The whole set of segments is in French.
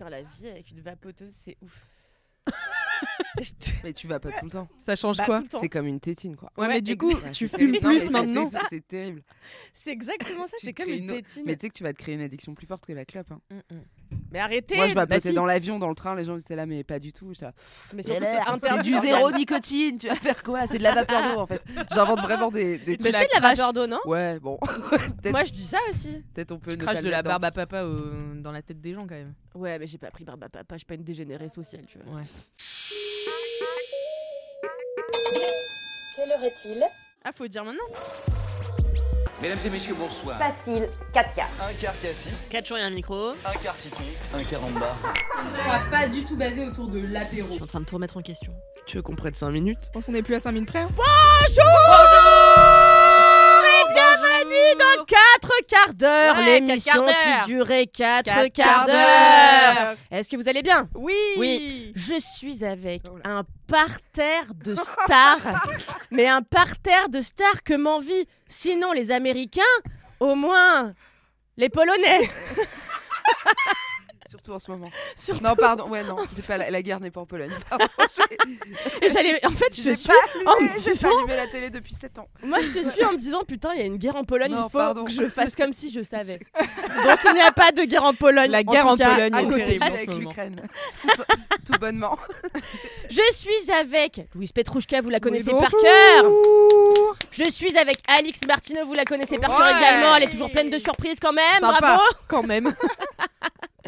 Putain, la vie avec une vapoteuse, c'est ouf. Mais tu vas pas tout le temps. Ça change Bah, quoi. C'est comme une tétine, quoi. Ouais, mais du coup, tu fumes terrible. Plus c'est- maintenant. c'est- terrible. C'est exactement ça, c'est comme une tétine. Mais tu sais que tu vas te créer une addiction plus forte que la clope. hein. Mm, mm. Mais arrêtez Moi, je bah vapotais si. dans l'avion, dans le train, les gens étaient là, mais pas du tout. là, Mais surtout, C'est du zéro nicotine, tu vas faire quoi? C'est de la vapeur d'eau en fait. J'invente vraiment des, des Mais c'est de la crache. vapeur d'eau, non? Ouais, bon. Moi, je dis ça aussi. peut-être on peut craches pas de la barbe à papa au- dans la tête des gens quand même. Ouais, mais j'ai pas pris barbe à papa, je suis pas une dégénérée sociale, tu vois. Ouais. Quelle heure est-il? Ah, faut dire maintenant Mesdames et messieurs, bonsoir. Facile, 4 quarts. Un quart cassis, 4 jours et un micro. un quart citron, un quart en bas. On va pas du tout basé autour de l'apéro. Je suis en train de tout remettre en question. Tu veux qu'on prenne 5 minutes? Je pense qu'on est plus à 5 minutes près. hein. Et bienvenue dans 4 quarts d'heure, Ouais, l'émission quatre quarts d'heure. qui durait 4 Quatre quarts quarts d'heure. d'heure. Est-ce que vous allez bien? Oui Oui. Je suis avec Oh un parterre de stars, mais un parterre de stars que m'envie, sinon les Américains, au moins les Polonais. Surtout en ce moment. Surtout- Non, pardon, ouais, non, c'est pas la, la guerre n'est pas en Pologne. Pardon, j'ai- Et j'allais, en fait, je te suis pas en allumé, me j'ai pas disant- allumé la télé depuis 7 ans. Moi, je te suis en me disant, putain, il y a une guerre en Pologne, Non, il faut pardon. que je fasse comme si je savais. Donc, il n'y a pas de guerre en Pologne. La guerre en tout cas, Pologne à est côté. terrible. en avec l'Ukraine. Tout, bonnement. Je suis avec Louise Petrouchka, vous la connaissez Oui, par bonjour. cœur. Je suis avec Alix Martineau, vous la connaissez par cœur également. Elle est toujours pleine de surprises quand même. Sympa, Bravo. quand même.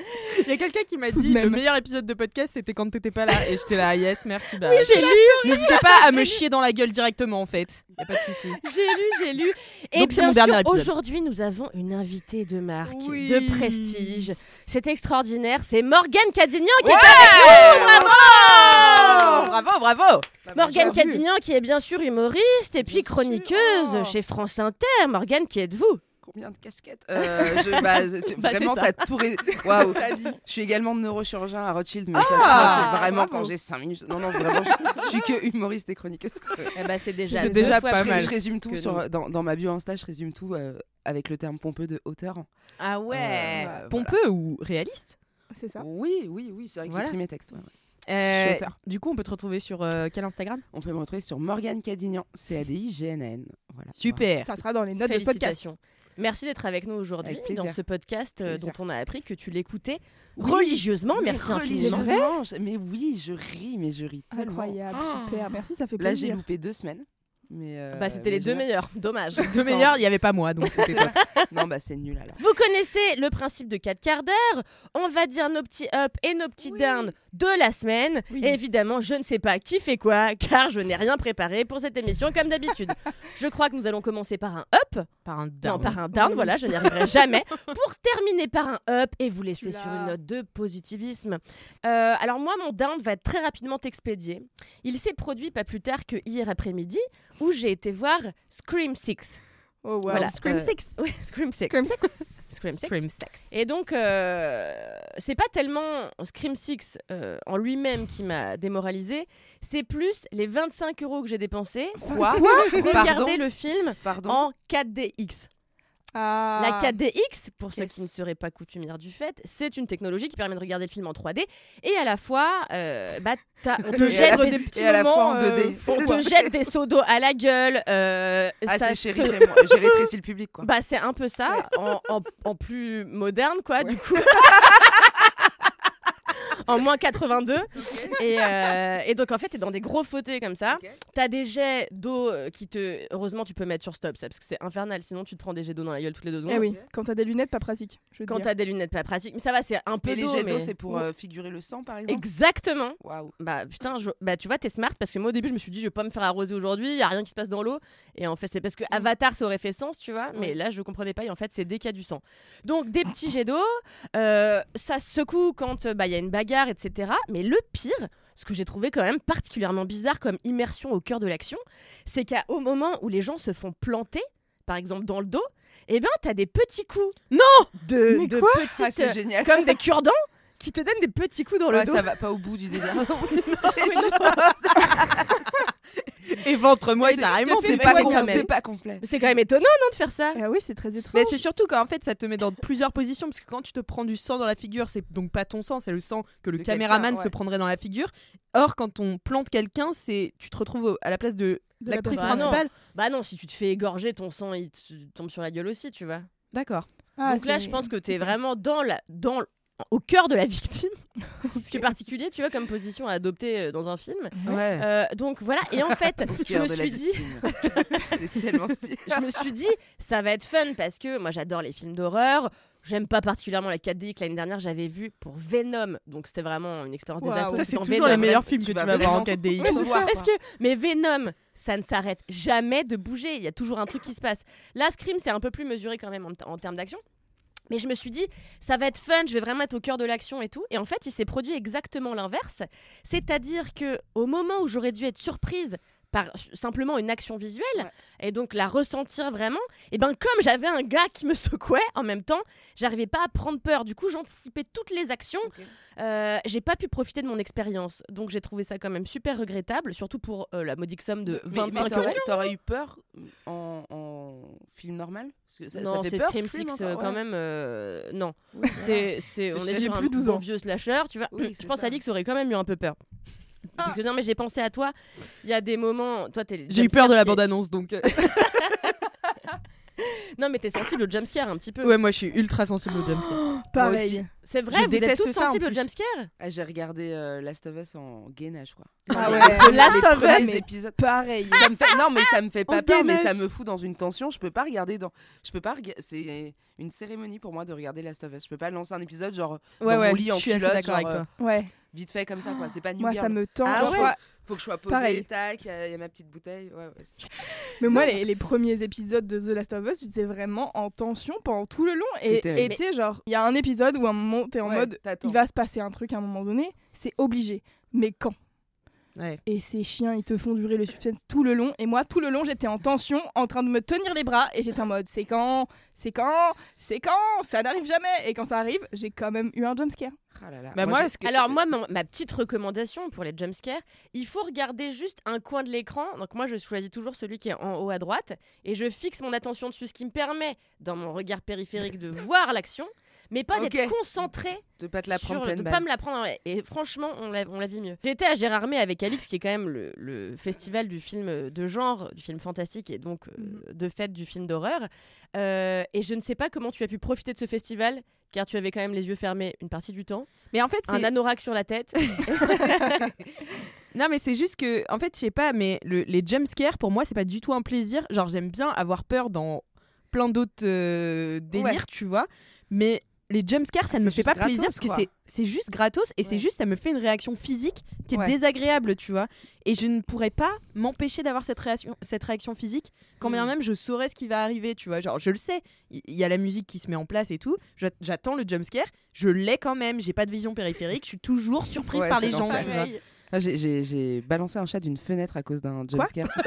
Il y a quelqu'un qui m'a dit même. le meilleur épisode de podcast c'était quand t'étais pas là et j'étais là yes merci bah J'ai lu, n'hésitez pas à me chier dans la gueule directement en fait y a pas de souci j'ai lu, j'ai lu. Et Donc, bien mon sûr, aujourd'hui, nous avons une invitée de marque, Oui. de prestige. C'est extraordinaire. C'est Morgane Cadignan qui Ouais. est avec nous. Bravo. Bravo, bravo. Morgane Bienvenue. Cadignan qui est bien sûr humoriste et puis chroniqueuse Oh. chez France Inter. Morgane, qui êtes-vous? Combien de casquettes euh, je, bah, tu- Bah, Vraiment, ça. t'as tout. ré- Waouh. Je suis également neurochirurgien à Rothschild, mais ça, Ah, c'est vraiment bravo. quand j'ai 5 minutes. Non, non, vraiment, je, je suis que humoriste et chroniqueuse. Eh ben, c'est déjà, déjà fois pas Je, mal. je résume tout sur, nous. dans, dans ma bio Insta, je résume tout euh, avec le terme pompeux de hauteur. Ah ouais. Euh, pompeux ou réaliste? C'est ça. Oui, oui, oui, c'est vrai que Voilà. j'écris mes textes. ouais, ouais. Euh, Je suis auteur. du coup on peut te retrouver sur euh, quel Instagram? On peut me retrouver sur Morgane Cadignan, C-A-D-I-G-N-N. Voilà. super Ça sera dans les notes de podcast. Merci d'être avec nous aujourd'hui Avec plaisir. dans ce podcast euh, Plaisir. dont on a appris que tu l'écoutais Oui. religieusement. Mais Merci infiniment. religieusement, Mais oui, je ris, mais je ris tellement. Incroyable, Oh. super. Merci, ça fait Là, j'ai plaisir. loupé deux semaines. Mais euh, Bah, c'était les deux meilleurs. Dommage. deux meilleurs il y avait pas moi donc c'était Non, bah c'est nul alors. Vous connaissez le principe de 4 quarts d'heure. On va dire nos petits up et nos petits Oui. down de la semaine. Oui. Et évidemment, je ne sais pas qui fait quoi, car je n'ai rien préparé pour cette émission comme d'habitude. je crois que nous allons commencer par un up. par un Non, down. par un down, Oui. voilà, je n'y arriverai jamais. Pour terminer par un up et vous laisser sur une note de positivisme. Euh, alors moi, mon down va être très rapidement expédié. Il s'est produit pas plus tard que hier après-midi, où j'ai été voir Scream 6. Oh, wow. Voilà, Scream euh, 6. Oui, Scream 6. Scream 6. Scream 6. Scream sex Et donc, euh, c'est pas tellement Scream 6 euh, en lui-même qui m'a démoralisé, c'est plus les 25 euros que j'ai dépensés pour regarder le film Pardon en 4DX. Ah. La 4DX, pour ceux qui ne seraient pas coutumières du fait, c'est une technologie qui permet de regarder le film en 3D et à la fois, euh, bah, on te jette des, et à la fois en moments, 2D. on te jette des seaux d'eau à la gueule. euh, Ah, c'est se- chéri. J'ai rétréci le public, quoi. Bah, c'est un peu ça, en, en- en plus moderne, quoi, du coup. en moins 82. Et, euh, et donc, en fait, t'es dans des gros fauteuils comme ça. Ok. T'as des jets d'eau euh, qui te. Heureusement, tu peux mettre sur stop, ça, parce que c'est infernal. Sinon, tu te prends des jets d'eau dans la gueule toutes les deux secondes. Eh oui, quand t'as des lunettes, pas pratique. Je Quand t'as des lunettes pas pratiques. Mais ça va, c'est un peu Et les jets d'eau, mais- c'est pour euh, figurer le sang, par exemple? Exactement. Waouh. Bah putain, je- bah tu vois, t'es smart parce que moi au début je me suis dit je vais pas me faire arroser aujourd'hui, y a rien qui se passe dans l'eau. Et en fait c'est parce que Avatar ça aurait fait sens, tu vois. Mais là je comprenais pas et en fait c'est dès qu'il y a du sang. Donc des petits jets d'eau, euh, ça secoue quand bah il y a une bagarre, etc. Mais le pire, ce que j'ai trouvé quand même particulièrement bizarre comme immersion au cœur de l'action, c'est qu'au moment où les gens se font planter, par exemple dans le dos, eh ben t'as des petits coups. Non De, Mais de quoi? petites, Ah, c'est euh, génial. comme des cure-dents qui te donnent des petits coups dans Ouais, le dos. ça va pas au bout du délire. Et ventre-moi c'est- carrément, tu c'est pas c'est pas complet. C'est quand même étonnant non de faire ça? Ah oui, c'est très étrange. Mais c'est surtout qu'en fait, ça te met dans plusieurs positions parce que quand tu te prends du sang dans la figure, c'est donc pas ton sang, c'est le sang que le De caméraman se prendrait dans la figure. Or, quand on plante quelqu'un, c'est tu te retrouves à la place de De la l'actrice principale. Bah non, si tu te fais égorger, ton sang il te tombe sur la gueule aussi, tu vois. D'accord. Ah, Donc là, c'est- je pense que t'es vraiment dans la, dans au cœur de la victime, ce qui est particulier, tu vois, comme position à adopter euh, dans un film. Ouais. Euh, donc voilà. Et en fait, je me la suis dit, victime. c'est tellement stylé. je me suis dit, ça va être fun parce que moi j'adore les films d'horreur. J'aime pas particulièrement la 4D que l'année dernière j'avais vu pour Venom, donc c'était vraiment une expérience désastreuse. C'est toujours les Venom. meilleurs films que tu vas voir en vraiment- 4DX. Oui, c'est voir, ça, parce quoi. que mais Venom, ça ne s'arrête jamais de bouger. Il y a toujours un truc qui se passe. Là, Scream, c'est un peu plus mesuré quand même en, en termes d'action. Mais je me suis dit, ça va être fun, je vais vraiment être au cœur de l'action et tout. Et en fait, il s'est produit exactement l'inverse. C'est-à-dire que au moment où j'aurais dû être surprise par simplement une action visuelle Ouais. et donc la ressentir vraiment, et ben comme j'avais un gars qui me secouait en même temps, j'arrivais pas à prendre peur. Du coup, j'anticipais toutes les actions. Euh, j'ai pas pu profiter de mon expérience. Donc j'ai trouvé ça quand même super regrettable, surtout pour euh, la modique somme de Mais- mais 25 euros. t'aurais- T'aurais eu peur en, en film normal? Parce que ça, non, c'est Scream Scream, 6 encore, quand ouais. même. euh, non, Oui, c'est, on est sur plus un 12 bon ans. vieux slasher, tu vois. Oui, je pense ça. Alix aurait quand même eu un peu peur. Parce que non, mais j'ai pensé à toi. Il y a des moments, toi t'es. J'ai eu peur de la bande-annonce donc. euh, Non, mais t'es sensible au jumpscare un petit peu. Ouais, moi je suis ultra sensible au jumpscare. Pareil. aussi. C'est vrai, Je vous êtes toutes sensibles au jumpscare Ah, J'ai regardé euh, Last of Us en gainage, quoi. Ah ouais. The Last of premiers Us. épisodes. Pareil. Ça me fait... Non, mais ça me fait pas En peur, mais ça me fout dans une tension. Je peux pas regarder dans. Je peux pas. rega- C'est une cérémonie pour moi de regarder Last of Us. Je peux pas lancer un épisode genre Ouais, dans ouais, mon lit en je suis assez culotte, d'accord avec genre, toi. Ouais. Vite fait comme ça, quoi. C'est pas New Moi, Girl. ça me tente. Ah ouais crois- Faut que je sois posée, Pareil. tac, il y, a- y a ma petite bouteille. Ouais, ouais. c'est- Mais moi, les, les premiers épisodes de The Last of Us, j'étais vraiment en tension pendant tout le long. Et tu sais, genre, il y a un épisode où à un moment, t'es en Ouais, mode, t'attends. il va se passer un truc à un moment donné, c'est obligé. Mais quand? Ouais. Et ces chiens, ils te font durer le suspense tout le long. Et moi, tout le long, j'étais en tension, en train de me tenir les bras. Et j'étais en mode, c'est quand? C'est quand? C'est quand? Ça n'arrive jamais. Et quand ça arrive, j'ai quand même eu un jumpscare. Ah là là. Bah, moi, que- Alors moi, mon- ma petite recommandation pour les jumpscares, il faut regarder juste un coin de l'écran. Donc moi, je choisis toujours celui qui est en haut à droite et je fixe mon attention dessus, ce qui me permet, dans mon regard périphérique, de voir l'action, mais pas d'être concentré de pas te la prendre de balle. pas me la prendre. en- Et franchement, on la, on la vit mieux. J'étais à Gérardmer avec Alix, qui est quand même le, le festival du film de genre, du film fantastique et donc euh, Mhm. de fait du film d'horreur. Euh, et je ne sais pas comment tu as pu profiter de ce festival, car tu avais quand même les yeux fermés une partie du temps, Mais en fait, un c'est anorak sur la tête. Non, mais c'est juste que, en fait, je sais pas, mais le- les jumpscares, pour moi, c'est pas du tout un plaisir. Genre, j'aime bien avoir peur dans plein d'autres euh, délires, Ouais. tu vois. Mais les jumpscares, ça Ah, ne me fait pas plaisir parce que quoi. c'est c'est juste gratos et c'est juste, ça me fait une réaction physique qui est Ouais. désagréable, tu vois. Et je ne pourrais pas m'empêcher d'avoir cette réaction, cette réaction physique quand bien Mm. même je saurais ce qui va arriver, tu vois. Genre, je le sais, il y, a la musique qui se met en place et tout. J'attends le jumpscare, je l'ai quand même, j'ai pas de vision périphérique, je suis toujours surprise Ouais, par les gens, tu vois. Ah, j'ai- balancé un chat d'une fenêtre à cause d'un jumpscare.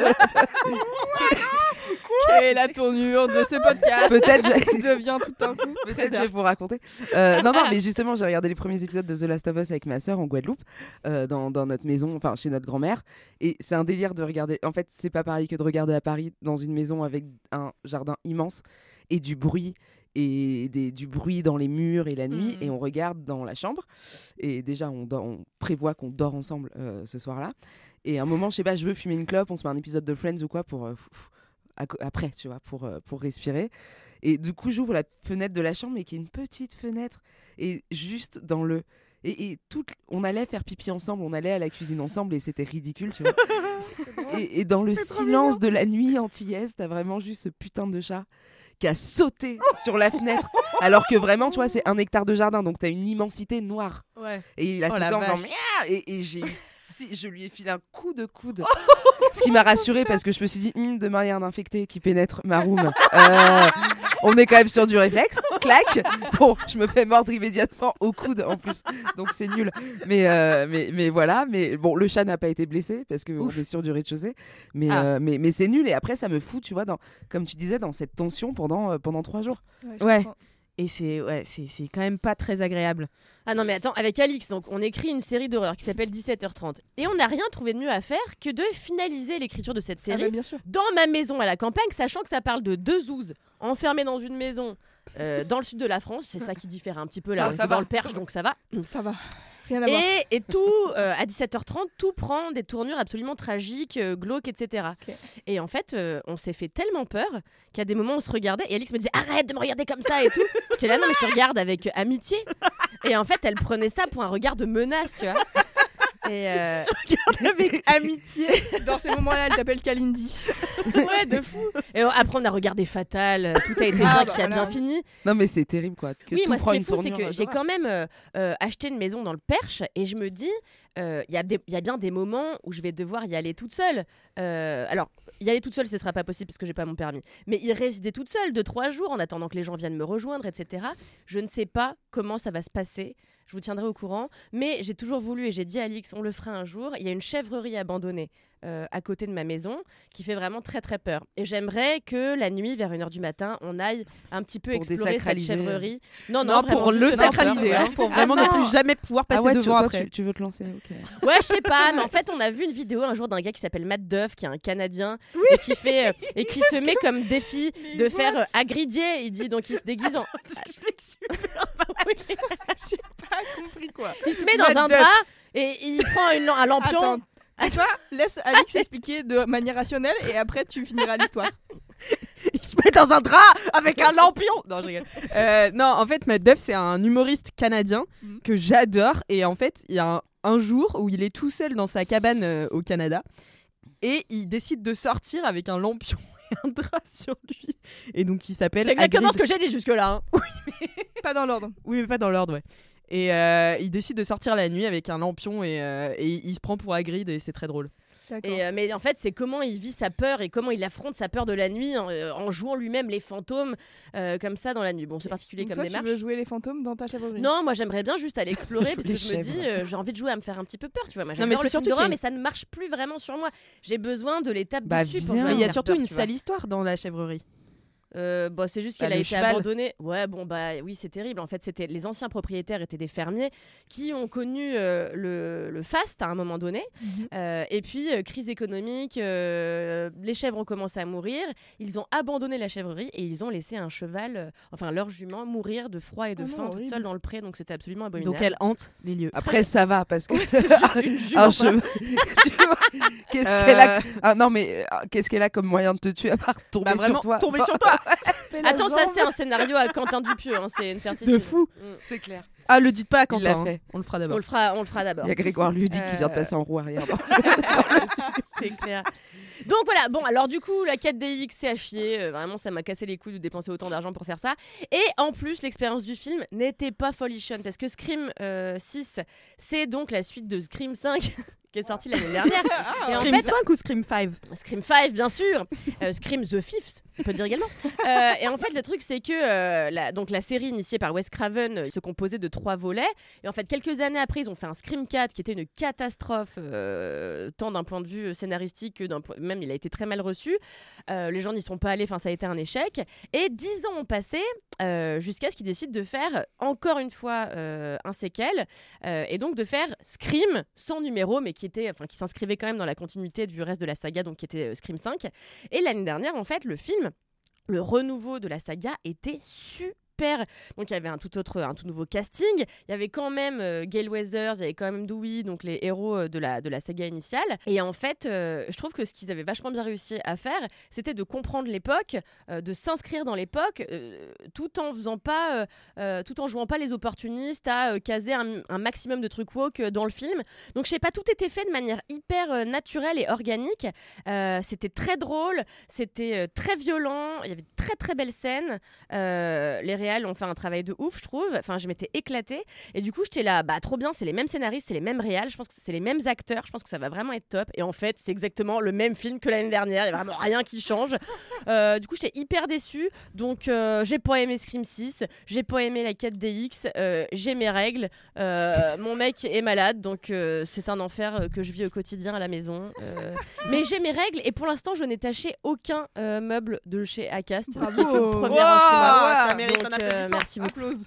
Quelle est la tournure de ce podcast Peut-être je- devient tout un coup. Peut-être je vais vous raconter. Euh, non, non, mais justement, j'ai regardé les premiers épisodes de The Last of Us avec ma sœur en Guadeloupe, euh, dans, dans notre maison, enfin chez notre grand-mère. Et c'est un délire de regarder. En fait, c'est pas pareil que de regarder à Paris dans une maison avec un jardin immense et du bruit et des, du bruit dans les murs et la nuit. Mhm. Et on regarde dans la chambre. Et déjà, on, prévoit qu'on dort ensemble euh, ce soir-là. Et à un moment, je sais pas, je veux fumer une clope, on se met un épisode de Friends ou quoi pour. euh, après, tu vois, pour, euh, pour respirer. Et du coup, j'ouvre la fenêtre de la chambre, mais qui est une petite fenêtre. Et juste dans le. Et, et tout, on allait faire pipi ensemble, on allait à la cuisine ensemble et c'était ridicule, tu vois. et, et dans le silence de la nuit antillaise, t'as vraiment juste ce putain de chat qui a sauté sur la fenêtre. Alors que vraiment, tu vois, c'est un hectare de jardin, donc t'as une immensité noire. Ouais. Et il a Oh sauté en faisant. Miaou et, et j'ai si, je lui ai filé un coup de coude. Ce qui m'a rassurée parce que je me suis dit, Hum, demain il y a un infecté qui pénètre ma room. Euh, on est quand même sur du réflexe. Clac. Bon, je me fais mordre immédiatement au coude en plus. Donc c'est nul. Mais, euh, mais, mais voilà. Mais bon, le chat n'a pas été blessé parce qu'on est sur du rez-de-chaussée. Mais, Ah. euh, mais, mais c'est nul. Et après, ça me fout, tu vois, dans, comme tu disais, dans cette tension pendant, euh, pendant trois jours. Ouais. Et c'est ouais, c'est c'est quand même pas très agréable. Ah non mais attends, avec Alix, donc on écrit une série d'horreur qui s'appelle 17h30 et on n'a rien trouvé de mieux à faire que de finaliser l'écriture de cette Ah série bah, bien sûr. dans ma maison à la campagne, sachant que ça parle de deux zouzes enfermés dans une maison euh, dans le sud de la France. C'est ça qui diffère un petit peu là. Ah, on ça est dans va. le Perche, donc ça va. Ça va. Rien à voir. Et, tout, euh, à 17h30, tout prend des tournures absolument tragiques, euh, glauques, etc. Et en fait, euh, on s'est fait tellement peur qu'à des moments, on se regardait et Alix me disait Arrête de me regarder comme ça et tout. J'étais là, non, mais je te regarde avec amitié. Et en fait, elle prenait ça pour un regard de menace, tu vois. Et euh, Avec amitié. Dans ces moments-là, elle t'appelle Kalindi. ouais, de fou. Et euh, après, on a regardé Fatal, euh, tout a été Ah, bien, bah qui a voilà. bien fini. Non, mais c'est terrible, quoi. Que oui, tout moi, ce prend qui est une fou, c'est que j'ai d'horreur. quand même euh, euh, acheté une maison dans le Perche et je me dis, euh, il y, a y bien des moments où je vais devoir y aller toute seule. Euh, alors, y aller toute seule, ce sera pas possible parce que j'ai pas mon permis. Mais y résider toute seule de trois jours en attendant que les gens viennent me rejoindre, etc. Je ne sais pas comment ça va se passer. Je vous tiendrai au courant. Mais j'ai toujours voulu et j'ai dit à Alix, on le fera un jour. Il y a une chèvrerie abandonnée euh, à côté de ma maison qui fait vraiment très très peur. Et j'aimerais que la nuit, vers 1h du matin, on aille un petit peu Pour explorer cette chèvrerie. Non, non, Non, vraiment, pour le sacraliser, peur, hein, pour vraiment Ah ne plus jamais pouvoir passer Ah ouais, tu, devant toi, après. tu, tu veux te lancer ok. Ouais, je sais pas, mais en fait, on a vu une vidéo un jour d'un gars qui s'appelle Matt Duff, qui est un Canadien, et qui fait euh, et qui se met comme défi de faire euh, agridier. Il dit donc il se déguise en. Oui. J'ai pas compris quoi. Il se met dans Matt un Duff. drap et il prend une, un lampion. Attends. C'est toi Laisse Alix expliquer de manière rationnelle et après tu finiras l'histoire. il se met dans un drap avec un lampion. Non, je rigole. Euh, non, en fait, Matt Duff, c'est un humoriste canadien Mhm. que j'adore. Et en fait, il y a un, un jour où il est tout seul dans sa cabane euh, au Canada et il décide de sortir avec un lampion et un drap sur lui. Et donc, il s'appelle. C'est exactement ce que j'ai dit jusque-là. hein. Pas dans l'ordre. Oui, mais pas dans l'ordre, ouais. Et euh, il décide de sortir la nuit avec un lampion et, euh, et il se prend pour Hagrid et c'est très drôle. Et, euh, mais en fait, c'est comment il vit sa peur et comment il affronte sa peur de la nuit en, en jouant lui-même les fantômes euh, comme ça dans la nuit. Bon, c'est particulier Donc comme toi, tu démarche. veux jouer les fantômes dans ta chèvrerie Non, moi j'aimerais bien juste aller explorer parce que je me dis, euh, j'ai envie de jouer à me faire un petit peu peur, tu vois. Moi, Non, mais le c'est film surtout d'horreur, mais ça ne marche plus vraiment sur moi. J'ai besoin de l'étape Bah, dessus pour jouer Mais il y a surtout peur, une tu sale histoire dans la chèvrerie. Euh, bah, c'est juste Bah, qu'elle a été cheval. abandonnée. Ouais, bon, bah oui, c'est terrible. En fait, c'était les anciens propriétaires étaient des fermiers qui ont connu euh, le, le faste à un moment donné. Mhm. Euh, et puis, euh, crise économique, euh, les chèvres ont commencé à mourir. Ils ont abandonné la chèvrerie et ils ont laissé un cheval, euh, enfin leur jument, mourir de froid et de Oh non, faim toute seule dans le pré. Donc, c'était absolument abominable. Donc elle hante les lieux. Après, ça va parce que. une jument. Un cheval- Qu'est-ce Euh, qu'elle a ah, Non, mais qu'est-ce qu'elle a comme moyen de te tuer à part tomber Bah, vraiment, sur toi? tomber sur toi. Attends, ça c'est un scénario à Quentin Dupieux, hein, c'est une certitude. De fou. Mm. C'est clair. Ah, le dites pas à Il Quentin. hein. fait. On le fera On d'abord. le fera, on le fera d'abord. Il y a Grégoire Ludic qui vient de Euh, passer en roue arrière. C'est clair. Donc voilà, bon, alors du coup, la 4DX, c'est à chier. Euh, vraiment, ça m'a cassé les couilles de dépenser autant d'argent pour faire ça. Et en plus, l'expérience du film n'était pas folichonne parce que Scream euh, 6, c'est donc la suite de Scream 5 qui est sorti l'année dernière. Et en Scream fait, 5 ou Scream 5 Scream 5, bien sûr. Euh, Scream The Fifth, on peut dire également. Euh, et en fait, le truc, c'est que euh, la, donc, la série initiée par Wes Craven euh, se composait de trois volets. Et en fait, quelques années après, ils ont fait un Scream 4 qui était une catastrophe, euh, tant d'un point de vue scénaristique que d'un point. Même, il a été très mal reçu. Euh, les gens n'y sont pas allés, enfin, ça a été un échec. Et dix ans ont passé euh, jusqu'à ce qu'ils décident de faire encore une fois euh, un séquel. et donc de faire Scream sans numéro, mais qui était, enfin, qui s'inscrivait quand même dans la continuité du reste de la saga, donc qui était Scream 5. Et l'année dernière, en fait, le film, le renouveau de la saga était super Donc il y avait un tout autre, un tout nouveau casting. Il y avait quand même euh, Gail Weathers, il y avait quand même Dewey, donc les héros euh, de la, de la saga initiale. Et en fait, euh, je trouve que ce qu'ils avaient vachement bien réussi à faire, c'était de comprendre l'époque, euh, de s'inscrire dans l'époque, tout en faisant pas, tout en jouant pas les opportunistes à caser un, maximum de trucs woke dans le film. Donc je sais pas, tout était fait de manière hyper naturelle et organique. C'était très drôle, c'était très violent, il y avait de très très belles scènes. Les réals ont fait un travail de ouf, je trouve. Enfin, je m'étais éclatée. Et du coup, j'étais là, bah trop bien, c'est les mêmes scénaristes, c'est les mêmes réals, je pense que c'est les mêmes acteurs, je pense que ça va vraiment être top. Et en fait, c'est exactement le même film que l'année dernière, il y a vraiment rien qui change. Euh, du coup, j'étais hyper déçue. Donc, euh, j'ai pas aimé Scream 6, j'ai pas aimé la quête DX, euh, j'ai mes règles. Mon mec est malade, donc c'est un enfer que je vis au quotidien à la maison. Mais j'ai mes règles et pour l'instant, je n'ai taché aucun meuble de chez Acast. ce qui est une première Wow, en cinéma. ça mérite Donc, un applaudissement. Merci beaucoup. Applause.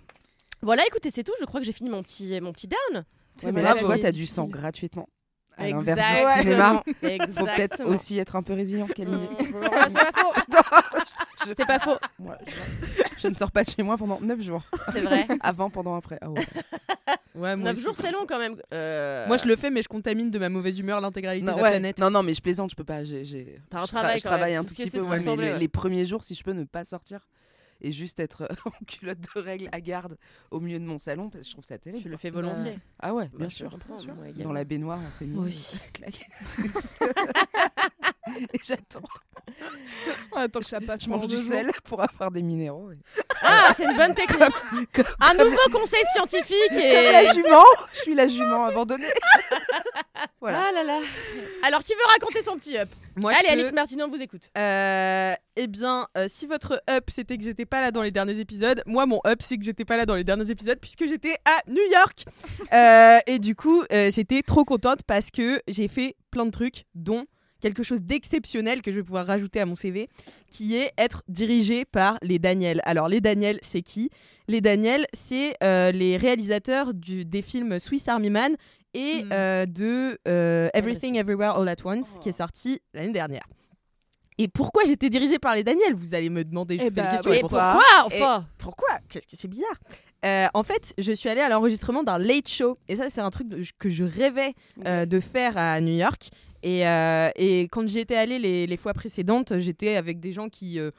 Voilà, écoutez, c'est tout. Je crois que j'ai fini mon petit, mon petit down. Ouais, mais là, tu vois, t'as du sang gratuitement. À l'inverse du cinéma, faut peut-être aussi être un peu résilient, Kalindi. C'est pas faux. C'est pas faux. Moi, je, je ne sors pas de chez moi pendant 9 jours. C'est vrai. Avant, pendant, après. Ah ouais. Ouais, moi 9 aussi. jours, c'est long quand même. Euh, Moi, je le fais, mais je contamine de ma mauvaise humeur l'intégralité Non, de la ouais. planète. non, non, mais je plaisante, je peux pas. j'ai- j'ai- T'as un je travail je quand même, travaille un tout petit c'est peu. ouais, mais les, ouais. les premiers jours, si je peux ne pas sortir et juste être euh, en culotte de règles à garde au milieu de mon salon, parce que je trouve ça terrible. Je le fais volontiers. Ah ouais, Bah, bien sûr. comprends, bien sûr. moi Dans la baignoire, enseignée. Moi aussi. et j'attends. Attends que ça passe. Je mange du sel pour avoir des minéraux. et- Ah, c'est une bonne technique. Comme, Un nouveau conseil scientifique comme et. la jument Je suis la jument abandonnée. voilà. Ah là là. Alors, qui veut raconter son petit up? Moi, Allez, Alex peux- Martino, on vous écoute. Euh, eh bien, euh, si votre up c'était que j'étais pas là dans les derniers épisodes, moi mon up c'est que j'étais pas là dans les derniers épisodes puisque j'étais à New York. Euh, et du coup, euh, j'étais trop contente parce que j'ai fait plein de trucs, dont quelque chose d'exceptionnel que je vais pouvoir rajouter à mon CV, qui est être dirigé par les Daniel. Alors les Daniel, c'est qui? Les Daniel, c'est euh, les réalisateurs du, des films Swiss Army Man et Mm. euh, de euh, Everything Everywhere All at Once, qui est sorti l'année dernière. Et pourquoi j'étais dirigée par les Daniel Vous allez me demander. Je Eh fais bah oui, et Et pourquoi? pourquoi enfin? Pourquoi? Qu'est-ce que c'est bizarre. Euh, en fait, je suis allée à l'enregistrement d'un late show. Et ça, c'est un truc de- que je rêvais euh, de faire à New York. Et, euh, et quand j'y étais allée les, les fois précédentes, j'étais avec des gens qui euh,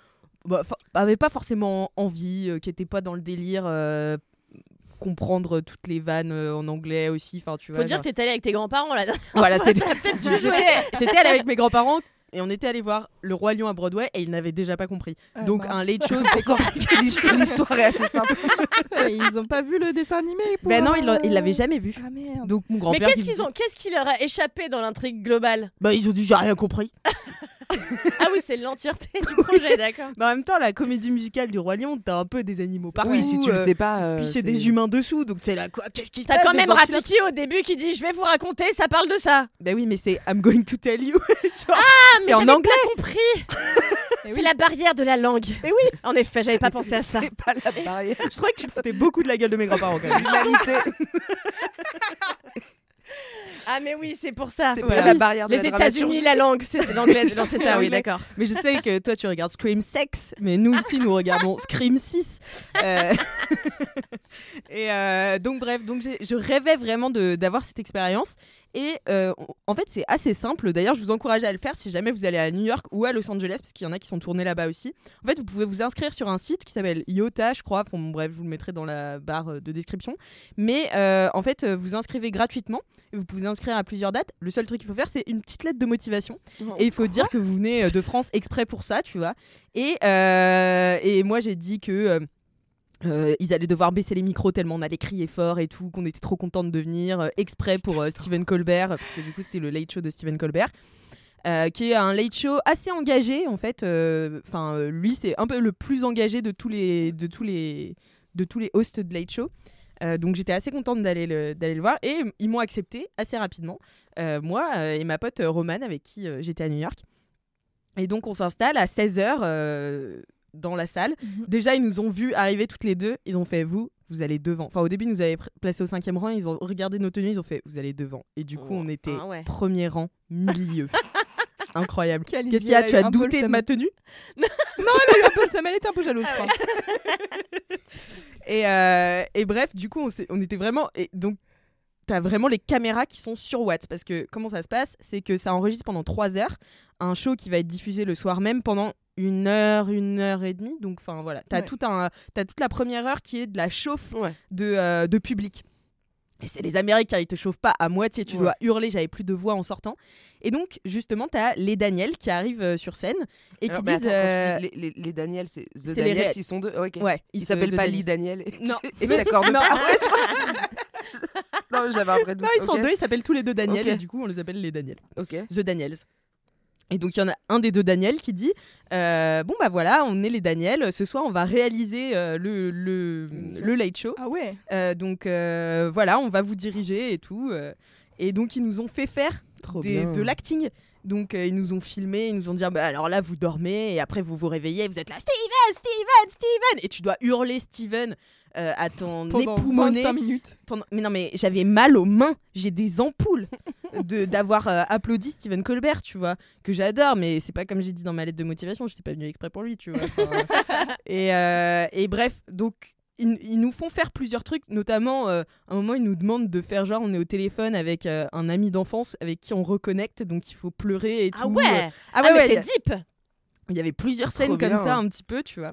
bah, avaient pas forcément envie, euh, qui étaient pas dans le délire. comprendre toutes les vannes en anglais aussi enfin tu Faut dire genre- que t'étais allé avec tes grands-parents là. voilà c'est j'étais allée avec mes grands-parents et on était allé voir Le Roi Lion à Broadway et ils n'avaient déjà pas compris. Ah, Donc mince. un late show, c'était compliqué. L'histoire l'histoire est assez simple. Ils ont pas vu le dessin animé pour, Ben non, ils euh, l'avaient jamais vu. Ah merde. Donc mon Mais grand-père. qu'est-ce il me qu'ils dit- ont Qu'est-ce qui leur a échappé dans l'intrigue globale? Bah ils ont dit j'ai rien compris. Ah oui, c'est l'entièreté du projet, d'accord. Mais en même temps, la comédie musicale du Roi Lion, t'as un peu des animaux partout. oui, si tu le euh, sais pas. euh, Puis c'est des humains dessous, donc c'est là quoi Qu'est-ce qui se T'as passe quand des même antilopes Rafiki au début qui dit Je vais vous raconter, ça parle de ça. Bah oui, mais c'est I'm going to tell you. Genre, Ah, mais c'est en j'avais anglais. pas compris. C'est la barrière de la langue. Et oui, En effet, j'avais pas pensé à ça. C'est pas la barrière. je crois que tu te foutais beaucoup de la gueule de mes grands-parents quand même. L'humanité, Ah, mais oui, c'est pour ça. c'est Voilà. pas la barrière de Les États-Unis, la langue, c'est l'anglais. Non, c'est ça, oui, d'accord. Mais je sais que toi tu regardes Scream 6, mais nous ici nous regardons Scream 6. Euh, Et euh, donc bref, donc je rêvais vraiment de- d'avoir cette expérience. Et euh, en fait c'est assez simple. D'ailleurs je vous encourage à le faire si jamais vous allez à New York ou à Los Angeles, parce qu'il y en a qui sont tournés là-bas aussi. En fait vous pouvez vous inscrire sur un site qui s'appelle IOTA, je crois. Enfin bon, bref, je vous le mettrai dans la barre de description. Mais euh, en fait euh, vous inscrivez gratuitement. Et vous pouvez vous inscrire à plusieurs dates. Le seul truc qu'il faut faire, c'est une petite lettre de motivation. Et il faut dire que vous venez euh, de France exprès pour ça, tu vois. Et, euh, et moi, j'ai dit que. Euh, ils allaient devoir baisser les micros tellement on allait crier fort et tout, qu'on était trop contente de venir euh, exprès pour euh, Stephen Colbert, parce que du coup c'était le late show de Stephen Colbert, euh, qui est un late show assez engagé en fait. Enfin, lui c'est un peu le plus engagé de tous les, de tous les, de tous les hosts de late show. Donc j'étais assez contente d'aller le, d'aller le voir et ils m'ont accepté assez rapidement, moi et ma pote Romane avec qui j'étais à New York. Et donc on s'installe à 16h dans la salle. Mhm. Déjà ils nous ont vus arriver toutes les deux, ils ont fait vous, vous allez devant. Enfin au début ils nous avaient placé au cinquième rang, ils ont regardé nos tenues, ils ont fait vous allez devant. Et du coup Oh, on était ah ouais. premier rang, milieu. Incroyable. Qu'est-ce qu'il y a Tu as le douté de ma tenue Elle a eu un peu de seum, elle était un peu jalouse, je crois. Et, euh, et bref, du coup, on était vraiment. Et donc, t'as vraiment les caméras qui sont sur Watt. Parce que comment ça se passe? C'est que ça enregistre pendant 3 heures un show qui va être diffusé le soir même pendant une heure, une heure et demie. Donc, enfin voilà. T'as Ouais. tout un, t'as toute la première heure qui est de la chauffe Ouais. de, euh, de public. Et c'est les Américains, ils te chauffent pas à moitié, tu Ouais. dois hurler, j'avais plus de voix en sortant. Et donc, justement, t'as les Daniel qui arrivent euh, sur scène et Alors, qui disent. attends, euh, dis les, les, les Daniel, c'est The les Daniels, ré- ils sont deux? Ok. Ouais, Ils s'appellent The pas Daniels. Lee Daniel. Non. Et d'accord. Non? Non, mais j'avais un vrai doute. Non, ils sont deux, ils s'appellent tous les deux Daniel Ok. et du coup on les appelle les Daniel. Ok. The Daniels. Et donc il y en a un des deux Daniel qui dit euh, bon bah voilà on est les Daniel. Ce soir on va réaliser euh, le, le, le late show. Ah ouais. Euh, donc voilà on va vous diriger et tout et donc ils nous ont fait faire des- de l'acting donc euh, ils nous ont filmé ils nous ont dit ah, bah, alors là vous dormez et après vous vous réveillez vous êtes là Steven Steven Steven et tu dois hurler Steven euh, à ton Pendant époumoné 25 minutes. pendant- Mais non, mais j'avais mal aux mains. J'ai des ampoules de d'avoir euh, applaudi Stephen Colbert, tu vois, que j'adore. Mais c'est pas comme j'ai dit dans ma lettre de motivation. Je n'étais pas venue exprès pour lui, tu vois. Enfin, et, et bref, donc ils, ils nous font faire plusieurs trucs, notamment euh, à un moment ils nous demandent de faire genre on est au téléphone avec euh, un ami d'enfance avec qui on reconnecte, donc il faut pleurer et Ah tout. ouais Ah Ah, ouais, mais ouais, c'est deep il y avait plusieurs scènes comme ça un petit peu, tu vois.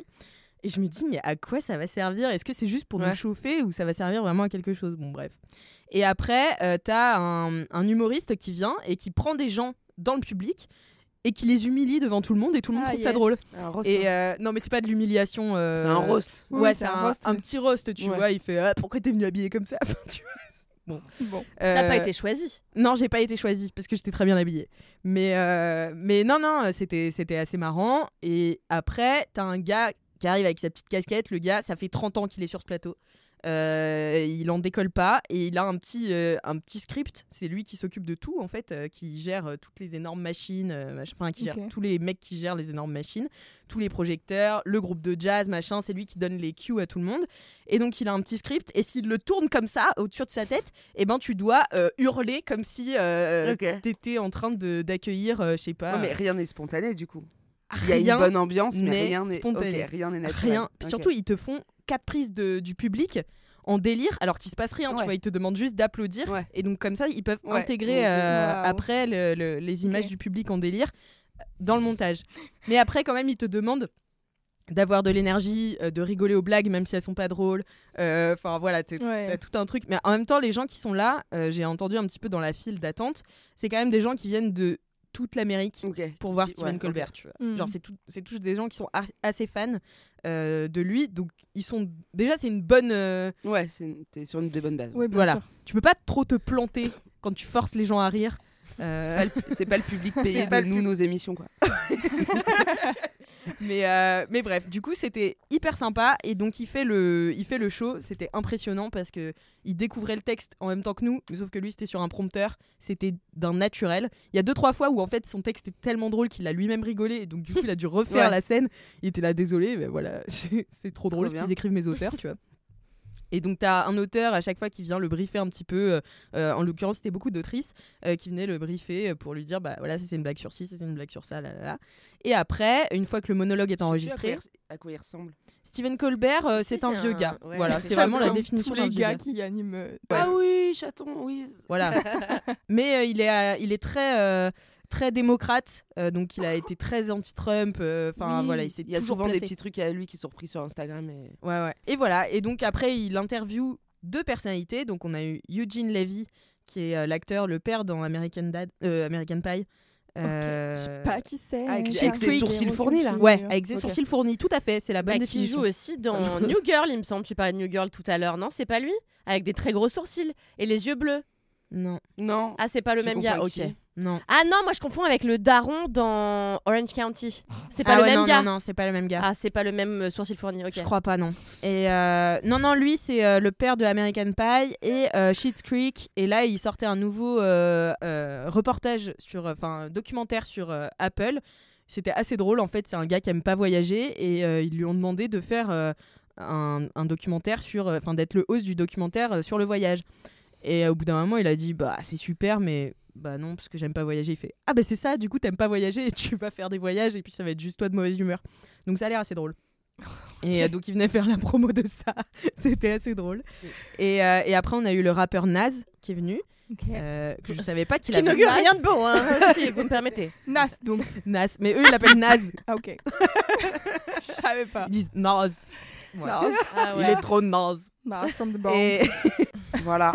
Et je me dis, mais à quoi ça va servir? Est-ce que c'est juste pour Ouais. nous chauffer ou ça va servir vraiment à quelque chose? Bon, bref. Et après, euh, t'as un, un humoriste qui vient et qui prend des gens dans le public et qui les humilie devant tout le monde et tout le monde Ah, trouve ça drôle. Un roast, Et hein. euh, non, mais c'est pas de l'humiliation. euh, C'est un roast. Oui, ouais, c'est un un, roast, un ouais. petit roast, tu Ouais. vois. Il fait ah, Pourquoi t'es venu habillé comme ça? Tu vois. Bon. Bon. T'as Euh, pas été choisi. non, j'ai pas été choisie parce que j'étais très bien habillée. Mais, euh, mais non, non, c'était, c'était assez marrant. Et après, t'as un gars qui arrive avec sa petite casquette. Le gars, ça fait 30 ans qu'il est sur ce plateau. Euh, il en décolle pas et il a un petit, euh, un petit script. C'est lui qui s'occupe de tout en fait, euh, qui gère toutes les énormes machines, mach- enfin qui gère tous les mecs qui gèrent les énormes machines, tous les projecteurs, le groupe de jazz, machin. C'est lui qui donne les cues à tout le monde. Et donc il a un petit script et s'il le tourne comme ça au-dessus de sa tête, et ben tu dois hurler comme si euh, Ok. t'étais en train de d'accueillir, je sais pas, mais rien n'est spontané du coup. Il y a une bonne ambiance, mais rien n'est spontané. rien n'est naturel. rien. Surtout ils te font quatre prises de, du public en délire alors qu'il se passe rien, tu vois, ils te demandent juste d'applaudir Ouais. et donc comme ça ils peuvent Ouais, intégrer euh, après le- le- les images du public en délire euh, dans le montage. Mais après quand même ils te demandent d'avoir de l'énergie, euh, de rigoler aux blagues même si elles sont pas drôles. Euh, Enfin voilà, t'es- Ouais. T'as tout un truc. Mais en même temps, les gens qui sont là, euh, j'ai entendu un petit peu dans la file d'attente, c'est quand même des gens qui viennent de toute l'Amérique pour voir ouais, Colbert, tu vois. Mm. Genre, c'est tout- c'est tous des gens qui sont ar- assez fans euh, de lui. Donc, ils sont. Déjà, c'est une bonne. euh, Ouais, c'est une- t'es sur une des bonnes bases. Ouais, Voilà. sûr. Tu peux pas trop te planter quand tu forces les gens à rire. C'est Euh, pas le- C'est pas le public payé de nous, pub- nos émissions, quoi. mais, euh, mais bref, du coup, c'était hyper sympa. Et donc, il fait le, il fait le show. C'était impressionnant parce que il découvrait le texte en même temps que nous. Sauf que lui, c'était sur un prompteur. C'était d'un naturel. Il y a deux, trois fois où, en fait, son texte était tellement drôle qu'il a lui-même rigolé. Et donc, du coup, il a dû refaire Ouais. la scène. Il était là, désolé. Mais voilà, c'est trop drôle Trop ce qu'ils écrivent mes auteurs, tu vois. Et donc, tu as un auteur à chaque fois qui vient le briefer un petit peu. euh, euh, en l'occurrence, c'était beaucoup d'autrices euh, qui venaient le briefer pour lui dire bah voilà, c'est une blague sur ci, c'est une blague sur ça, là, là, là. Et après, une fois que le monologue est enregistré, à quoi il- à quoi il ressemble. Stephen Colbert, euh, c'est un vieux un- gars. ouais. Voilà, c'est vraiment la définition Tous d'un les vieux gars gars. qui animent. Ah oui, chaton, oui. Voilà. Mais il est, il est très, très démocrate, euh, donc il a été très anti-Trump. euh, Enfin Oui, voilà, il s'est il y a toujours souvent des placé. petits trucs à lui qui sont repris sur Instagram. Et... Ouais, ouais. Et voilà. Et donc après, il interview deux personnalités. Donc on a eu Eugene Levy, qui est euh, l'acteur, le père dans American Dad, euh, American Pie. Euh, Je sais pas qui c'est. avec- J'ai avec un ses sourcils fournis, là. Ouais, avec des Ok. sourcils fournis, tout à fait. C'est la bonne Bah, qui définition. joue aussi dans New Girl, il me semble. Tu parlais de New Girl tout à l'heure, non C'est pas lui? Avec des très gros sourcils et les yeux bleus. Non, Non. Ah, c'est pas le Tu même gars, avec ok. Non. Ah non, moi je confonds avec le daron dans Orange County. C'est pas Ah le ouais, même non, gars. Non, non, c'est pas le même gars. Ah, c'est pas le même euh, sourcil fourni, ok. Je crois pas, non. Et euh, non, non, lui, c'est euh, le père de American Pie et euh, Schitt's Creek. Et là, il sortait un nouveau euh, euh, reportage sur, enfin, documentaire sur euh, Apple. C'était assez drôle. En fait, c'est un gars qui aime pas voyager et euh, ils lui ont demandé de faire euh, un, un documentaire sur, enfin, d'être le host du documentaire euh, sur le voyage. Et euh, au bout d'un moment, il a dit Bah, c'est super, mais bah non, parce que j'aime pas voyager. Il fait Ah, bah c'est ça, du coup, t'aimes pas voyager et tu vas faire des voyages et puis ça va être juste toi de mauvaise humeur. Donc ça a l'air assez drôle. Et euh, donc il venait faire la promo de ça. C'était assez drôle. Et, euh, et après, on a eu le rappeur Naz qui est venu. Euh, que je savais pas qu'il Qui avait n'augure Nas. rien de bon, hein, si vous me permettez. Nas, donc. Nas, mais eux ils l'appellent Naz. Ah, ok. Je savais pas. Ils disent Naz. Voilà. Nas. Ah Il est trop Naz. Nas from the bones. Et Voilà.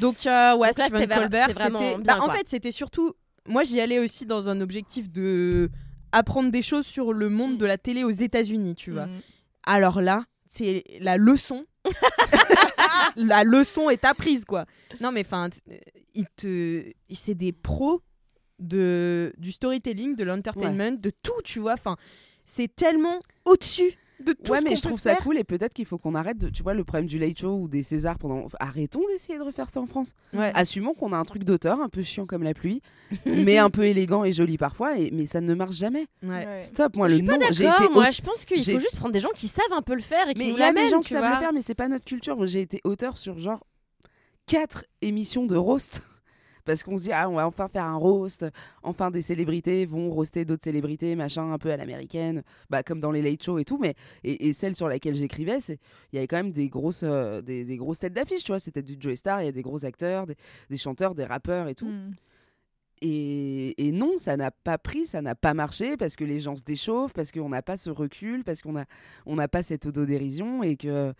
donc euh, ouais, Donc là, Steven Colbert, c'était bah, en quoi. fait, c'était surtout. Moi, j'y allais aussi dans un objectif de apprendre des choses sur le monde de la télé aux États-Unis, tu vois. Mm. Alors là, c'est la leçon. la leçon est apprise, quoi. Non, mais enfin, il te, c'est des pros de du storytelling, de l'entertainment, de tout, tu vois. Enfin, c'est tellement au-dessus de tout ouais, ce mais je trouve ça faire. cool et peut-être qu'il faut qu'on arrête. De, tu vois, le problème du Late Show ou des Césars pendant. Arrêtons d'essayer de refaire ça en France. Ouais. Assumons qu'on a un truc d'auteur un peu chiant comme la pluie, mais un peu élégant et joli parfois, et, mais ça ne marche jamais. Ouais. Stop, moi je le suis pas j'ai d'accord, été moi je pense qu'il faut juste prendre des gens qui savent un peu le faire et qui Mais nous il y a des gens qui savent le faire, mais c'est pas notre culture. J'ai été auteur sur genre quatre émissions de roast. Parce qu'on se dit, ah, on va enfin faire un roast. Enfin, des célébrités vont roaster d'autres célébrités, machin, un peu à l'américaine, bah, comme dans les late shows et tout. Mais, et, et celle sur laquelle j'écrivais, c'est il y avait quand même des grosses, euh, des, des grosses têtes d'affiche, tu vois. C'était du Joey Star, il y a des gros acteurs, des, des chanteurs, des rappeurs et tout. Mm. Et, et non, ça n'a pas pris, ça n'a pas marché parce que les gens se déchauffent, parce qu'on n'a pas ce recul, parce qu'on n'a on n'a pas cette autodérision et que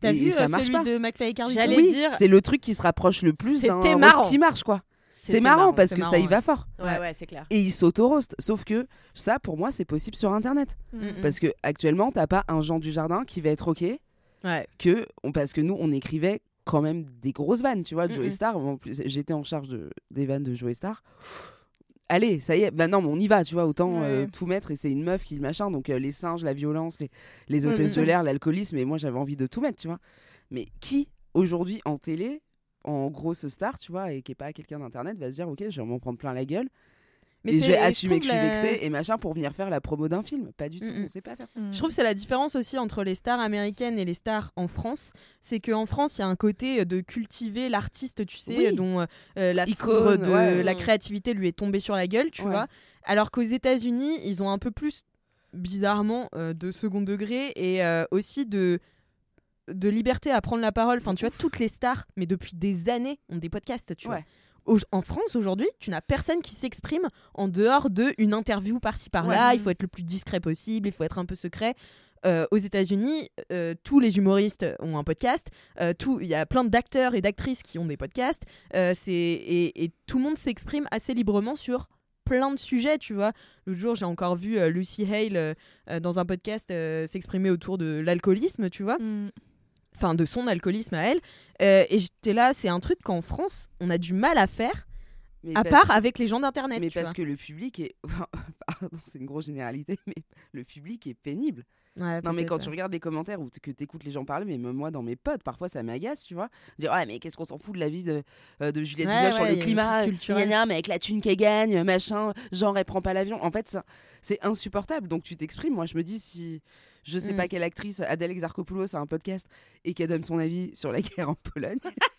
T'as et- vu et ça euh, marche celui pas. de McFly et J'allais Oui, dire- c'est le truc qui se rapproche le plus d'un qui marche quoi. C'est marrant, parce que marrant, ça y ouais. va fort. Ouais, ouais, c'est clair. Et ils s'auto-roast. Sauf que ça, pour moi, c'est possible sur Internet. Mm, Parce que actuellement, t'as pas un Jean du Jardin qui va être OK Ouais. que on- parce que nous, on écrivait quand même des grosses vannes, tu vois. Joey Mm-mm. Star, en plus, j'étais en charge de, des vannes de Joey Star. Allez, ça y est, bah non, mais on y va, tu vois, autant euh, tout mettre. Et c'est une meuf qui machin, donc euh, les singes, la violence, les, les hôtesses bien de sûr. l'air, l'alcoolisme. Et moi, j'avais envie de tout mettre, tu vois. Mais qui aujourd'hui en télé, en grosse star, tu vois, et qui est pas quelqu'un d'internet, va se dire, ok, je vais m'en prendre plein la gueule. Mais et je assumer que je suis la- vexée et machin pour venir faire la promo d'un film. Pas du tout, Mm-mm. on sait pas faire ça. Mm. Je trouve que c'est la différence aussi entre les stars américaines et les stars en France. C'est qu'en France, il y a un côté de cultiver l'artiste, tu sais, Oui. dont euh, la Icône, de ouais. la créativité lui est tombée sur la gueule, tu Ouais. vois. Alors qu'aux États-Unis, ils ont un peu plus, bizarrement, euh, de second degré et euh, aussi de de liberté à prendre la parole. Enfin, tu vois, toutes les stars, mais depuis des années, ont des podcasts, tu vois. Ouais. En France aujourd'hui, tu n'as personne qui s'exprime en dehors de une interview par-ci par-là. Ouais. Il faut être le plus discret possible, il faut être un peu secret. Euh, aux États-Unis, euh, tous les humoristes ont un podcast. Euh, tout- Il y a plein d'acteurs et d'actrices qui ont des podcasts. C'est et, et tout le monde s'exprime assez librement sur plein de sujets, tu vois. Le jour, j'ai encore vu Lucy Hale dans un podcast s'exprimer autour de l'alcoolisme, tu vois Mm. Enfin de son alcoolisme à elle. Euh, et j'étais là, c'est un truc qu'en France, on a du mal à faire, Mais à part avec les gens d'internet. Mais tu parce vois. que le public est. Pardon, c'est une grosse généralité, mais le public est pénible. Ouais, Non, mais quand ouais. tu regardes les commentaires ou que tu écoutes les gens parler, mais même moi, dans mes potes, parfois ça m'agace, tu vois. Dire, ouais, mais qu'est-ce qu'on s'en fout de la vie de, euh, de Juliette Ouais, Binoche sur le climat? gna mais avec la thune qu'elle gagne, machin, genre elle prend pas l'avion. En fait, c'est insupportable. Donc tu t'exprimes. Moi, je me dis, si je sais Mm. pas quelle actrice, Adèle Exarchopoulos, a un podcast et qu'elle donne son avis sur la guerre en Pologne,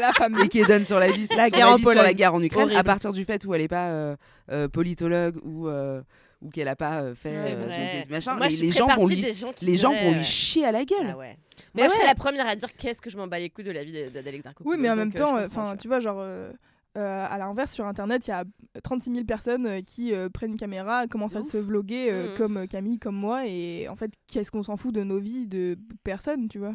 La femme. et qui donne sur la vie, sur, La guerre sur la guerre en Ukraine, Horrible. à partir du fait où elle est pas euh, euh, politologue ou, euh, ou qu'elle a pas euh, fait euh, machin, Moi, les, je les ferais gens vont lui, des gens qui les gens diraient, vont lui ouais. chier à la gueule. Ah ouais. Mais Moi, je ouais. serais la première à dire qu'est-ce que je m'en bats les couilles de la vie d'Alex Oui, mais en même temps, enfin, tu vois, genre, euh, euh, à l'inverse, sur Internet, il y a 36 000 personnes qui euh, prennent une caméra, commencent De à ouf. se vloguer euh, Mhm. comme Camille, comme moi, et en fait, qu'est-ce qu'on s'en fout de nos vies de personnes, tu vois?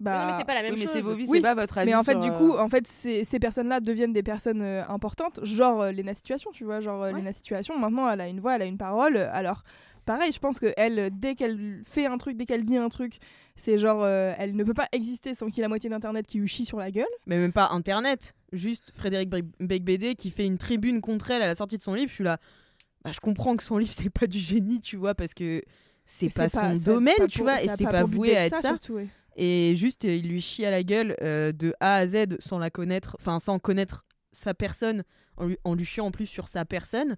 Bah, non, mais c'est pas la même Oui, mais chose. c'est vos vies, Oui, c'est pas votre avis. mais en fait, sur, du euh, coup, en fait, ces, ces personnes-là deviennent des personnes euh, importantes, genre euh, Lena Situation, tu vois, genre Ouais. Lena Situation. Maintenant, elle a une voix, elle a une parole. Alors, pareil, je pense que elle, euh, dès qu'elle fait un truc, dès qu'elle dit un truc, c'est genre, euh, elle ne peut pas exister sans qu'il y ait la moitié d'internet qui lui chie sur la gueule. Mais même pas internet, juste Frédéric Beigbeder qui fait une tribune contre elle à la sortie de son livre. Je suis là, bah, je comprends que son livre c'est pas du génie, tu vois, parce que c'est pas c'est son domaine, pas tu vois, et c'était pas pas voué à être ça. surtout, ouais. Et juste, euh, il lui chie à la gueule euh, de A à Z sans la connaître, enfin sans connaître sa personne, en lui, en lui chiant en plus sur sa personne,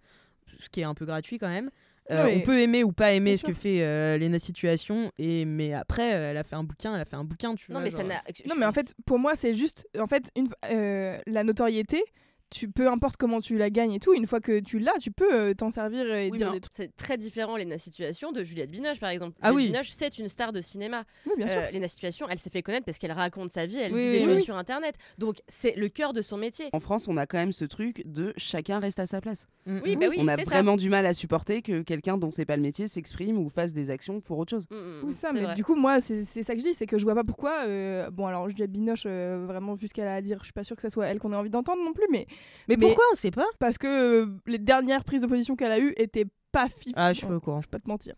ce qui est un peu gratuit quand même. Euh, Oui. On peut aimer ou pas aimer Bien ce que fait euh, Lena Situation, et mais après, euh, elle a fait un bouquin, elle a fait un bouquin, tu Non, vois. mais genre. Non, mais en fait, pour moi, c'est juste, en fait, une, euh, la notoriété. Tu peu importe comment tu la gagnes et tout, une fois que tu l'as, tu peux euh, t'en servir et Oui, dire mais des trucs. C'est très différent, Léna Situation, de Juliette Binoche, par exemple. Ah Juliette oui. Binoche, c'est une star de cinéma. Oui, bien sûr. Euh, Léna Situation, elle s'est fait connaître parce qu'elle raconte sa vie, elle Oui, dit oui, des oui. choses Oui. sur Internet. Donc, c'est le cœur de son métier. En France, on a quand même ce truc de chacun reste à sa place. Mm, Oui, mm. bah oui, on a c'est ça. vraiment du mal à supporter que quelqu'un dont c'est pas le métier s'exprime ou fasse des actions pour autre chose. Mm, mm, Oui, mm, ça, mais vrai. du coup, moi, c'est c'est ça que je dis, c'est que je vois pas pourquoi. euh, bon, alors, Juliette Binoche, euh, vraiment, vu ce qu'elle a à dire, je suis pas sûre que ça soit elle qu'on ait envie d'entendre non plus, mais Mais, Mais- pourquoi on sait pas parce que euh, les dernières prises de position qu'elle a eues étaient pas fif. Ah, je suis pas au courant. je vais pas te mentir.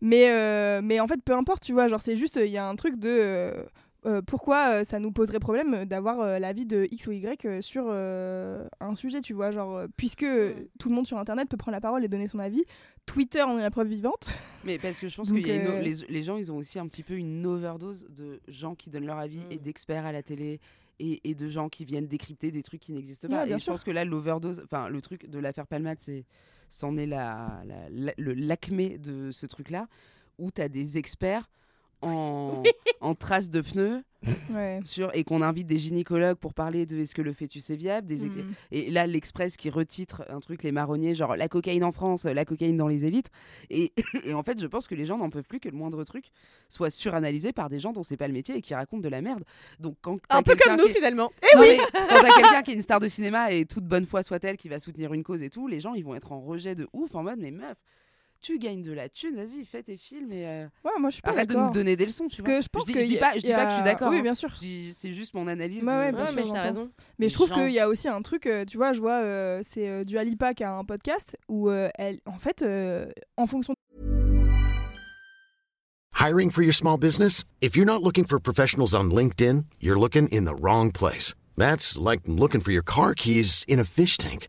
Mais, euh, mais en fait, peu importe, tu vois, genre, c'est juste, il y a un truc de. euh, euh, pourquoi euh, ça nous poserait problème d'avoir euh, l'avis de X ou Y euh, sur euh, un sujet, tu vois, genre, euh, puisque tout le monde sur Internet peut prendre la parole et donner son avis, Twitter en est la preuve vivante. Mais parce que je pense Donc, que euh, les, les gens, ils ont aussi un petit peu une overdose de gens qui donnent leur avis Mm. et d'experts à la télé et, et de gens qui viennent décrypter des trucs qui n'existent pas. Ouais, et je pense que là, l'overdose, enfin, le truc de l'affaire Palmade, c'est c'en est la, la- la- le l'acmé de ce truc-là, où tu as des experts en, en traces de pneus Ouais. sur, et qu'on invite des gynécologues pour parler de est-ce que le fœtus est viable, des Mm. et là, l'Express qui retitre un truc, les marronniers, genre la cocaïne en France, la cocaïne dans les élites. Et, et en fait, je pense que les gens n'en peuvent plus que le moindre truc soit suranalysé par des gens dont c'est pas le métier et qui racontent de la merde. Donc, quand Un peu comme nous, qui finalement. Non, mais quand t'as quelqu'un qui est une star de cinéma et toute bonne foi soit-elle qui va soutenir une cause et tout, les gens ils vont être en rejet de ouf en mode mais meuf, tu gagnes de la thune, vas-y fais tes films et euh, Ouais, moi, je suis pas arrête de nous donner des leçons. Tu Parce vois. que je pense dis, que je dis pas, je dis pas que je suis d'accord. Oui, hein. bien sûr. Je dis- C'est juste mon analyse. Ouais, de- ouais, bien Ouais, sûr, mais t'as raison. Mais les je trouve gens. qu'il y a aussi un truc, euh, tu vois, je vois, euh, c'est euh, Dua Lipa qui a un podcast où euh, elle, en fait, euh, en fonction Hiring for your small business? If you're not looking for professionals on LinkedIn, you're looking in the wrong place. That's like looking for your car keys in a fish tank.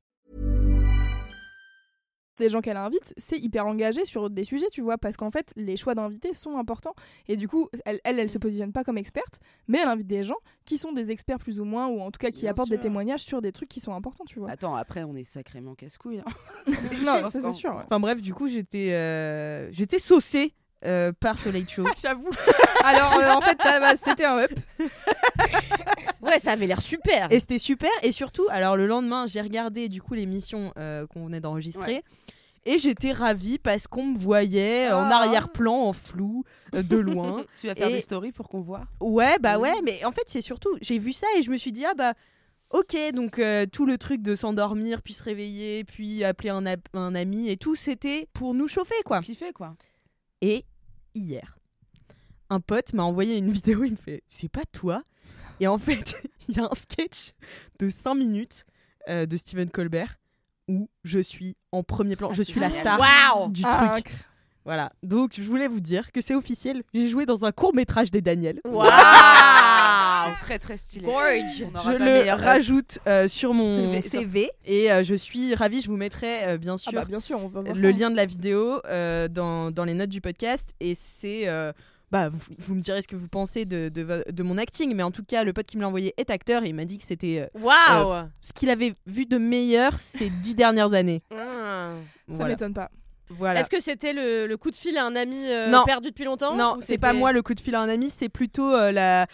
Des gens qu'elle invite, c'est hyper engagé sur des sujets, tu vois, parce qu'en fait, les choix d'invités sont importants. Et du coup, elle, elle, elle se positionne pas comme experte, mais elle invite des gens qui sont des experts plus ou moins, ou en tout cas qui Bien apportent des témoignages sur des trucs qui sont importants, tu vois. Attends, après on est sacrément casse-couille. hein. non, ça c'est sûr. ouais. Enfin bref, du coup, j'étais euh, j'étais saucée euh, par ce late show. J'avoue. Alors, euh, en fait, ah, bah, c'était un up. Ouais, ça avait l'air super. Et c'était super. Et surtout, alors le lendemain, j'ai regardé du coup l'émission euh, qu'on venait d'enregistrer. Et j'étais ravie parce qu'on me voyait en Ah. arrière-plan, en flou, euh, de loin. tu vas faire Et- des stories pour qu'on voit. Ouais, bah ouais, mais en fait, c'est surtout, j'ai vu ça et je me suis dit, ah bah, ok, donc euh, tout le truc de s'endormir, puis se réveiller, puis appeler un, un ami et tout, c'était pour nous chauffer, quoi. Kiffer quoi. Et hier, un pote m'a envoyé une vidéo, il me fait, c'est pas toi? Et en fait, il y a un sketch de 5 minutes euh, de Stephen Colbert où je suis en premier plan, je suis la star Waouh! du Ah, truc. Voilà, donc je voulais vous dire que c'est officiel, j'ai joué dans un court métrage des Daniels. Waouh C'est très très stylé. Gorge. On Je pas le meilleur. rajoute euh, sur mon CV, CV, et euh, je suis ravie. Je vous mettrai euh, bien Ah sûr bah, bien sûr, on va voir le ça. lien de la vidéo euh, dans, dans les notes du podcast. Et c'est. euh, bah, vous, vous me direz ce que vous pensez de, de, vo- de mon acting, mais en tout cas, le pote qui me l'a envoyé est acteur et il m'a dit que c'était euh, Waouh ce qu'il avait vu de meilleur ces dix dernières années. Ah. Ça Voilà. m'étonne pas. voilà. Est-ce que c'était le, le coup de fil à un ami euh, Non. perdu depuis longtemps Non, ou c'est pas moi le coup de fil à un ami, c'est plutôt euh, la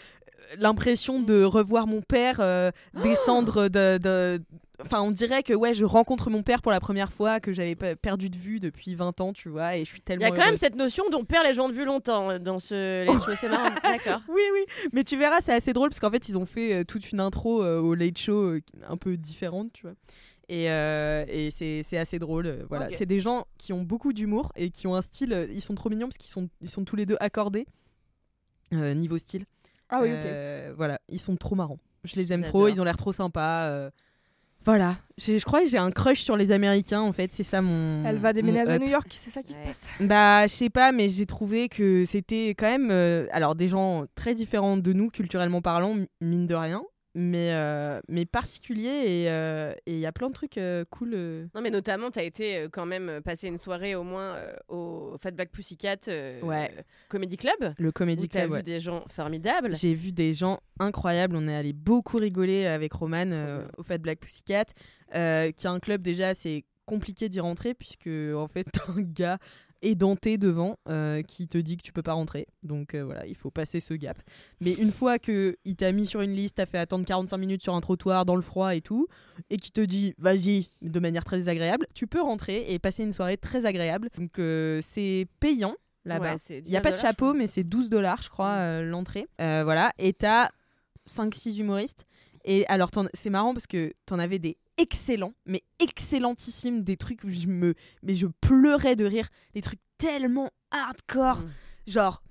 l'impression de revoir mon père euh, descendre de, de- Enfin, on dirait que ouais, je rencontre mon père pour la première fois que j'avais perdu de vue depuis 20 ans, tu vois, et je suis Il tellement. y a quand même cette notion dont perd les gens de vue longtemps euh, dans ce Late Show. C'est marrant. D'accord. Oui, oui, mais tu verras, c'est assez drôle parce qu'en fait, ils ont fait euh, toute une intro euh, au Late Show euh, un peu différente, tu vois. Et, euh, et c'est assez drôle. voilà, c'est des gens qui ont beaucoup d'humour et qui ont un style. ils sont trop mignons parce qu'ils sont, ils sont tous les deux accordés euh, niveau style. Ah oui, ok. Euh, Voilà, ils sont trop marrants. Je les aime trop, ils ont l'air trop sympas. euh. Voilà, je crois que j'ai un crush sur les Américains en fait, c'est ça mon. Elle va déménager à. New York, c'est ça qui se passe? Bah, je sais pas, mais j'ai trouvé que c'était quand même. euh, alors, des gens très différents de nous, culturellement parlant, mine de rien, mais, euh, mais particuliers, et euh, et il y a plein de trucs euh, cool. Non, mais notamment, tu as été quand même passer une soirée au moins au Fat Black Pussycat Ouais. Comedy Club. Le Comedy tu as Club. vu ouais. des gens formidables. J'ai vu des gens incroyables. On est allé beaucoup rigoler avec Roman au Fat Black Pussycat, qui est un club déjà, c'est compliqué d'y rentrer puisque en fait t'as un gars édenté devant euh, qui te dit que tu peux pas rentrer. Donc euh, voilà, il faut passer ce gap. Mais une fois que il t'a mis sur une liste, t'as fait attendre 45 minutes sur un trottoir dans le froid et tout, et qui te dit vas-y de manière très désagréable, tu peux rentrer et passer une soirée très agréable. Donc euh, c'est payant là-bas. Ouais, Il n'y a pas de 19 dollars, chapeau, mais c'est 12 dollars, je crois, Mm. l'entrée. Voilà. Et t'as 5-6 humoristes. Et alors, c'est marrant parce que t'en avais des excellents, mais excellentissimes, des trucs où je me. Mais je pleurais de rire. Des trucs tellement hardcore. Mm. Genre.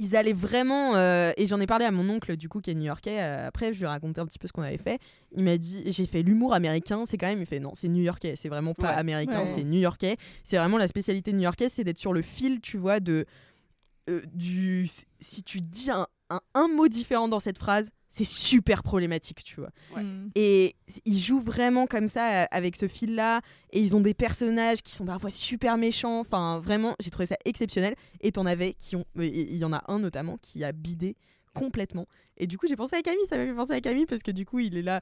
Ils allaient vraiment, euh, et j'en ai parlé à mon oncle du coup qui est new-yorkais. euh, après, je lui ai raconté un petit peu ce qu'on avait fait. Il m'a dit, j'ai fait l'humour américain, c'est quand même. Il fait non, c'est new-yorkais, c'est vraiment pas Ouais. américain, Ouais. c'est new-yorkais. C'est vraiment la spécialité new-yorkaise, c'est d'être sur le fil, tu vois, de euh, du si tu dis un, un, un mot différent dans cette phrase, c'est super problématique, tu vois. Ouais. Mm. Et ils jouent vraiment comme ça euh, avec ce fil-là. Et ils ont des personnages qui sont parfois super méchants. Enfin, vraiment, j'ai trouvé ça exceptionnel. Et t'en avais qui ont. Il y en a un notamment qui a bidé complètement. Et du coup, j'ai pensé à Camille. Ça m'a fait penser à Camille parce que du coup, il est là.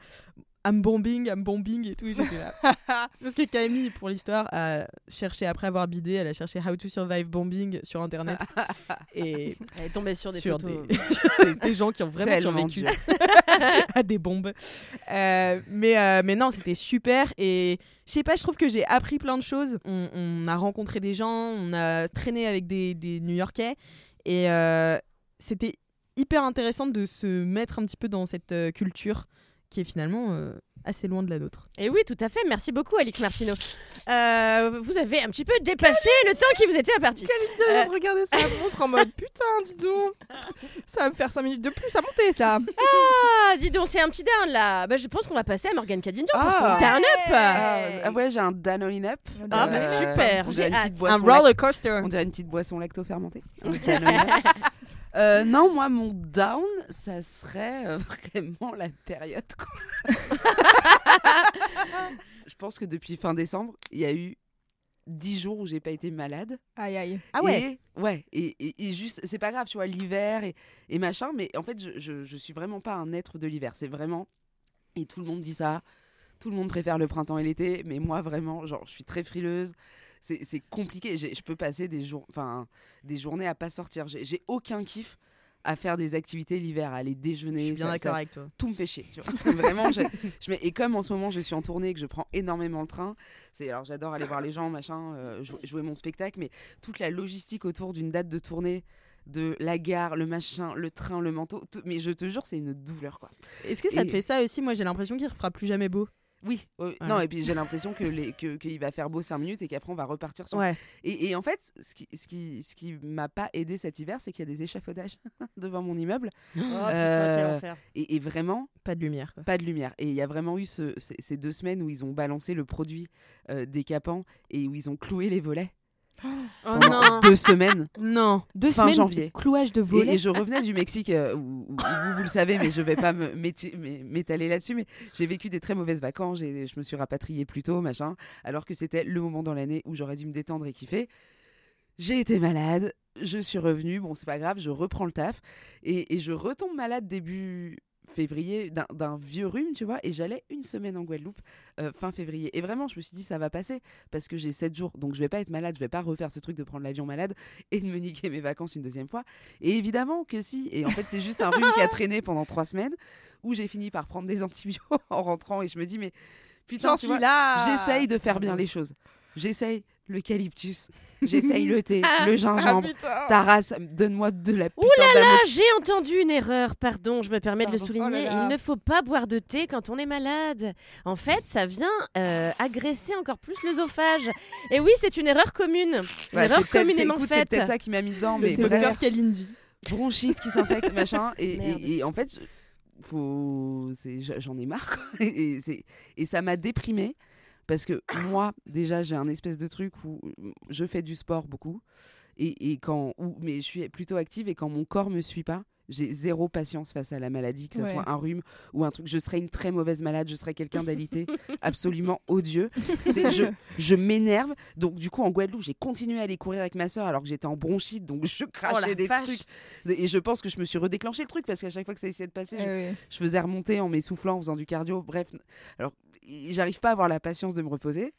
I'm bombing, I'm bombing et tout. et j'étais là. parce que Camille, pour l'histoire, a cherché après avoir bidé. Elle a cherché How to survive bombing sur internet. et Elle est tombée sur des sur photos. des, des gens qui ont vraiment survécu à des bombes. Euh, mais, euh, mais non, c'était super. Et je sais pas, je trouve que j'ai appris plein de choses. On, on a rencontré des gens, on a traîné avec des, des New-Yorkais. Et euh, c'était hyper intéressant de se mettre un petit peu dans cette euh, culture qui est finalement euh, assez loin de la nôtre. Et oui, tout à fait. Merci beaucoup, Alix Martineau. Euh, vous avez un petit peu dépassé le temps qui vous était imparti. J'ai envie de regarder sa montre en mode putain, dis donc. Ça va me faire 5 minutes de plus à monter ça. Ah, dis donc, c'est un petit down là. Bah, je pense qu'on va passer à Morgane Cadignan pour Ah. son turn up. Ah, ah ouais, j'ai un Danone Up. Ah, bah, Euh, super, on j'ai Un boisson roller coaster. On dirait une petite boisson lacto-fermentée. Euh, non, moi, mon down, ça serait euh, vraiment la période. quoi. Je pense que depuis fin décembre, il y a eu 10 jours où j'ai pas été malade. Aïe aïe. Ah ouais. Et, ouais. Et, et- et juste, c'est pas grave, tu vois, l'hiver et, et machin, mais en fait, je, je, je suis vraiment pas un être de l'hiver. C'est vraiment. Et tout le monde dit ça. Tout le monde préfère le printemps et l'été, mais moi, vraiment, genre, je suis très frileuse. C'est compliqué. Je peux passer des, jours, enfin, des journées à pas sortir. J'ai aucun kiff à faire des activités l'hiver, à aller Je déjeuner. suis bien d'accord avec toi. tout me fait chier. Tu vois. Vraiment, je, je et comme en ce moment je suis en tournée et que je prends énormément le train, c'est alors j'adore aller voir les gens, machin, euh, jou- jouer mon spectacle, mais toute la logistique autour d'une date de tournée, de la gare, le machin, le train, le manteau, tout- mais je te jure c'est une douleur quoi. Est-ce que ça te fait ça aussi? Moi, j'ai l'impression qu'il ne fera plus jamais beau. Oui, non et puis j'ai l'impression que les que qu'il va faire beau 5 minutes et qu'apraprès on va repartir sur. Ouais. Et, et en fait, ce qui ce qui ce qui m'a pas aidé cet hiver, c'est qu'il y a des échafaudages devant mon immeuble Oh putain, Euh, enfer. et, et vraiment Pas de lumière. Quoi. Pas de lumière. Et il y a vraiment eu ce- ces, ces deux semaines où ils ont balancé le produit euh, décapant et où ils ont cloué les volets Oh non deux semaines. Non Deux Fin semaines janvier. de clouage de Et, volets. et je revenais du Mexique, euh, où, où- où vous, vous le savez, mais je vais pas m'étaler là-dessus. Mais j'ai vécu des très mauvaises vacances. j'ai- Je me suis rapatriée plus tôt, machin, alors que c'était le moment dans l'année où j'aurais dû me détendre et kiffer. J'ai été malade, je suis revenue, bon c'est pas grave, je reprends le taf et, et je retombe malade début février d'un- vieux rhume, tu vois, et j'allais une semaine en Guadeloupe euh, fin février. Et vraiment, je me suis dit, ça va passer parce que j'ai 7 jours, donc je vais pas être malade, je vais pas refaire ce truc de prendre l'avion malade et de me niquer mes vacances une deuxième fois. Et évidemment que si. Et en fait, c'est juste un rhume qui a traîné pendant 3 semaines où j'ai fini par prendre des antibiotiques en rentrant et je me dis, mais putain, tu vois, là. j'essaye de faire bien les choses. J'essaye l'eucalyptus, j'essaye le thé, Ah, le Ah, gingembre. Ta race, donne-moi de la putain Ouh là là, j'ai entendu une erreur, pardon, je me permets de le souligner. Oh là là. Il ne faut pas boire de thé quand on est malade. En fait, ça vient euh, agresser encore plus l'œsophage. Et oui, c'est une erreur commune. Une Ouais, erreur communément écoute, c'est faite. peut-être ça qui m'a mis dedans, Le mais bref, Kalindi. bronchite qui s'infecte, machin. Et, Merde. et- et en fait, faut, j'en ai marre. quoi. Et, et ça m'a déprimée parce que moi, déjà, j'ai un espèce de truc où je fais du sport beaucoup. Et, et quand, où, mais je suis plutôt active et quand mon corps me suit pas, j'ai zéro patience face à la maladie, que ce Ouais. soit un rhume ou un truc. Je serais une très mauvaise malade, je serais quelqu'un d'alité absolument odieux. Je je m'énerve. Donc, du coup, en Guadeloupe, j'ai continué à aller courir avec ma soeur alors que j'étais en bronchite. Donc, je crachais Oh la des vache. trucs. Et je pense que je me suis redéclenché le truc parce qu'à chaque fois que ça essayait de passer, je, oui. je faisais remonter en m'essoufflant, en faisant du cardio. Bref, alors, j'arrive pas à avoir la patience de me reposer.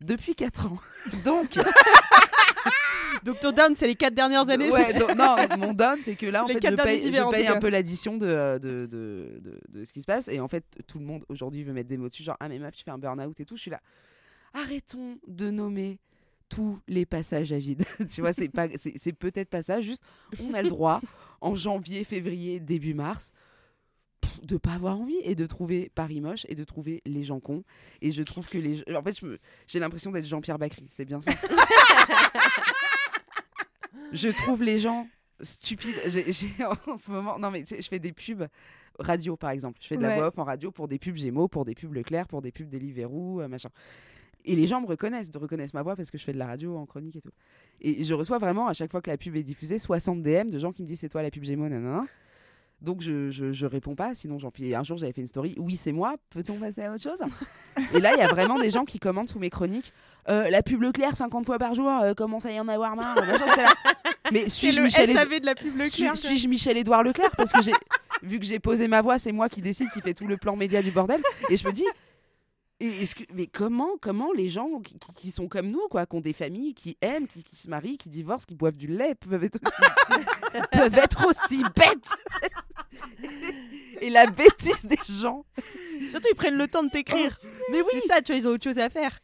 Depuis 4 ans. Donc, Donc ton down, c'est les 4 dernières années. ouais, donc, non, mon down, c'est que là, en Les fait, je paye, je un peu l'addition de, euh, de, de, de, de- ce qui se passe. Et en fait, tout le monde aujourd'hui veut mettre des mots dessus, genre, ah, mais meuf, tu fais un burn-out et tout. Je suis là. Arrêtons de nommer tous les passages à vide. tu vois, c'est pas, c'est, c'est peut-être pas ça. Juste, on a le droit, en janvier, février, début mars, de pas avoir envie et de trouver Paris moche et de trouver les gens cons. Et je trouve que les. En fait, j'ai l'impression d'être Jean-Pierre Bacry. C'est bien ça. je trouve les gens stupides. J'ai, j'ai- en ce moment, non mais tu sais, je fais des pubs radio par exemple. Je fais de la Ouais. voix off en radio pour des pubs Gémeaux, pour des pubs Leclerc, pour des pubs Deliveroo, euh, machin. Et les gens me reconnaissent, de reconnaissent ma voix parce que je fais de la radio en chronique et tout. Et je reçois vraiment à chaque fois que la pub est diffusée 60 DM de gens qui me disent c'est toi la pub Gémeaux, nanana. Donc je, je, je réponds pas, sinon j'en. Un jour j'avais fait une story, oui c'est moi, peut-on passer à autre chose? Et là il y a vraiment des gens qui commentent sous mes chroniques, Euh, la pub Leclerc 50 fois par jour, euh, commence à y en avoir marre? Mais suis-je Michel, Éd- SAV de la pub Leclerc. suis, suis-je Michel Édouard Leclerc? Parce que j'ai vu que j'ai posé ma voix, c'est moi qui décide, qui fait tout le plan média du bordel. Et je me dis, et est-ce que, mais comment, comment les gens qui, sont comme nous, quoi, qui ont des familles, qui aiment, qui, qui se marient, qui divorcent, qui boivent du lait, peuvent être aussi, peuvent être aussi bêtes Et la bêtise des gens. Surtout, ils prennent le temps de t'écrire. Mais oui, C'est ça, tu vois, ils ont autre chose à faire.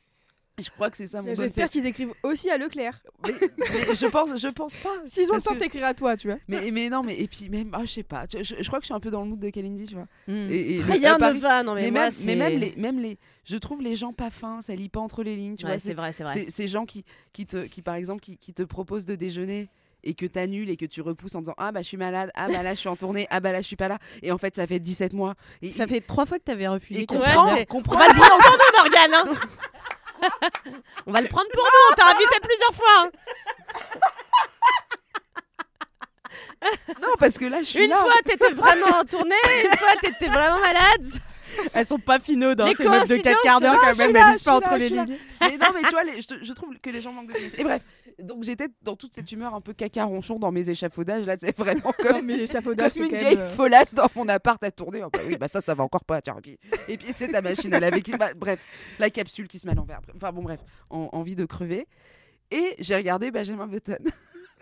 Je crois que c'est ça mon J'espère qu'ils écrivent aussi à Leclerc. Mais, mais je pense, je pense pas. S'ils ont le temps que- t'écrire à toi, tu vois. Mais, mais non, mais et puis même, ah, je sais pas. Je, je- je crois que je suis un peu dans le mood de Kalindi, tu vois. Mm. Et, et le- Rien ne Paris- va, non mais, mais, moi, même, mais même les, même les, je trouve les gens pas fins, ça lit pas entre les lignes, tu Ouais, vois. c'est vrai, c'est vrai. C'est ces gens qui, qui te, qui par exemple, qui, qui te proposent de déjeuner et que t'annules et que tu repousses en disant ah bah je suis malade, ah bah là je suis en tournée, ah bah là je suis pas là. Et en fait ça fait 17 mois. Et, Ça fait trois fois que t'avais refusé. et comprends, comprends. On va le prendre pour nous, Morgane. hein. on va le prendre pour nous. On t'a invité plusieurs fois. hein. Non parce que là je suis Une là. fois, t'étais vraiment en tournée. Une fois, t'étais vraiment malade. Elles sont pas finaudes, hein, Les ces meufs de 4 quarts d'heure quand même, elles suis pas entre les lignes. Mais non, mais tu vois, les- je, je trouve que les gens manquent de. Et bref, donc j'étais dans toute cette humeur un peu caca ronchon dans mes échafaudages. Là, c'est vraiment comme, Non, mais comme échafaudage, c'est une vieille euh, folasse dans mon appart à tourner. Oh, bah oui, bah ça, ça va encore pas. Tiens, et puis, et puis c'est ta machine à laver qui. bah, bref, la capsule qui se met à l'envers. Enfin bon, bref, en- envie de crever. Et j'ai regardé Benjamin Button.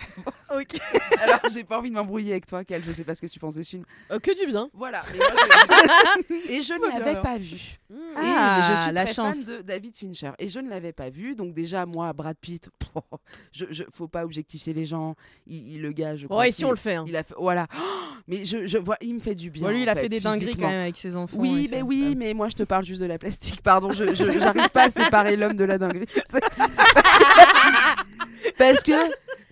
Ok. Alors, j'ai pas envie de m'embrouiller avec toi, Cal. Je sais pas ce que tu penses de ce film. Euh, que du bien. Voilà. mais moi, je- et je ne l'avais pas vu. Mmh. Et Ah, je suis la très chance. fan de David Fincher et je ne l'avais pas vu donc déjà moi Brad Pitt je, je faut pas objectifier les gens il, il- le gars je crois Ouais, ici qu'il- on le fait. hein. il a fait voilà mais je, je vois il me fait du bien lui, il a fait des dingueries quand même avec ses enfants. oui mais ça. oui mais moi je te parle juste de la plastique pardon je j'arrive pas à séparer l'homme de la dinguerie parce que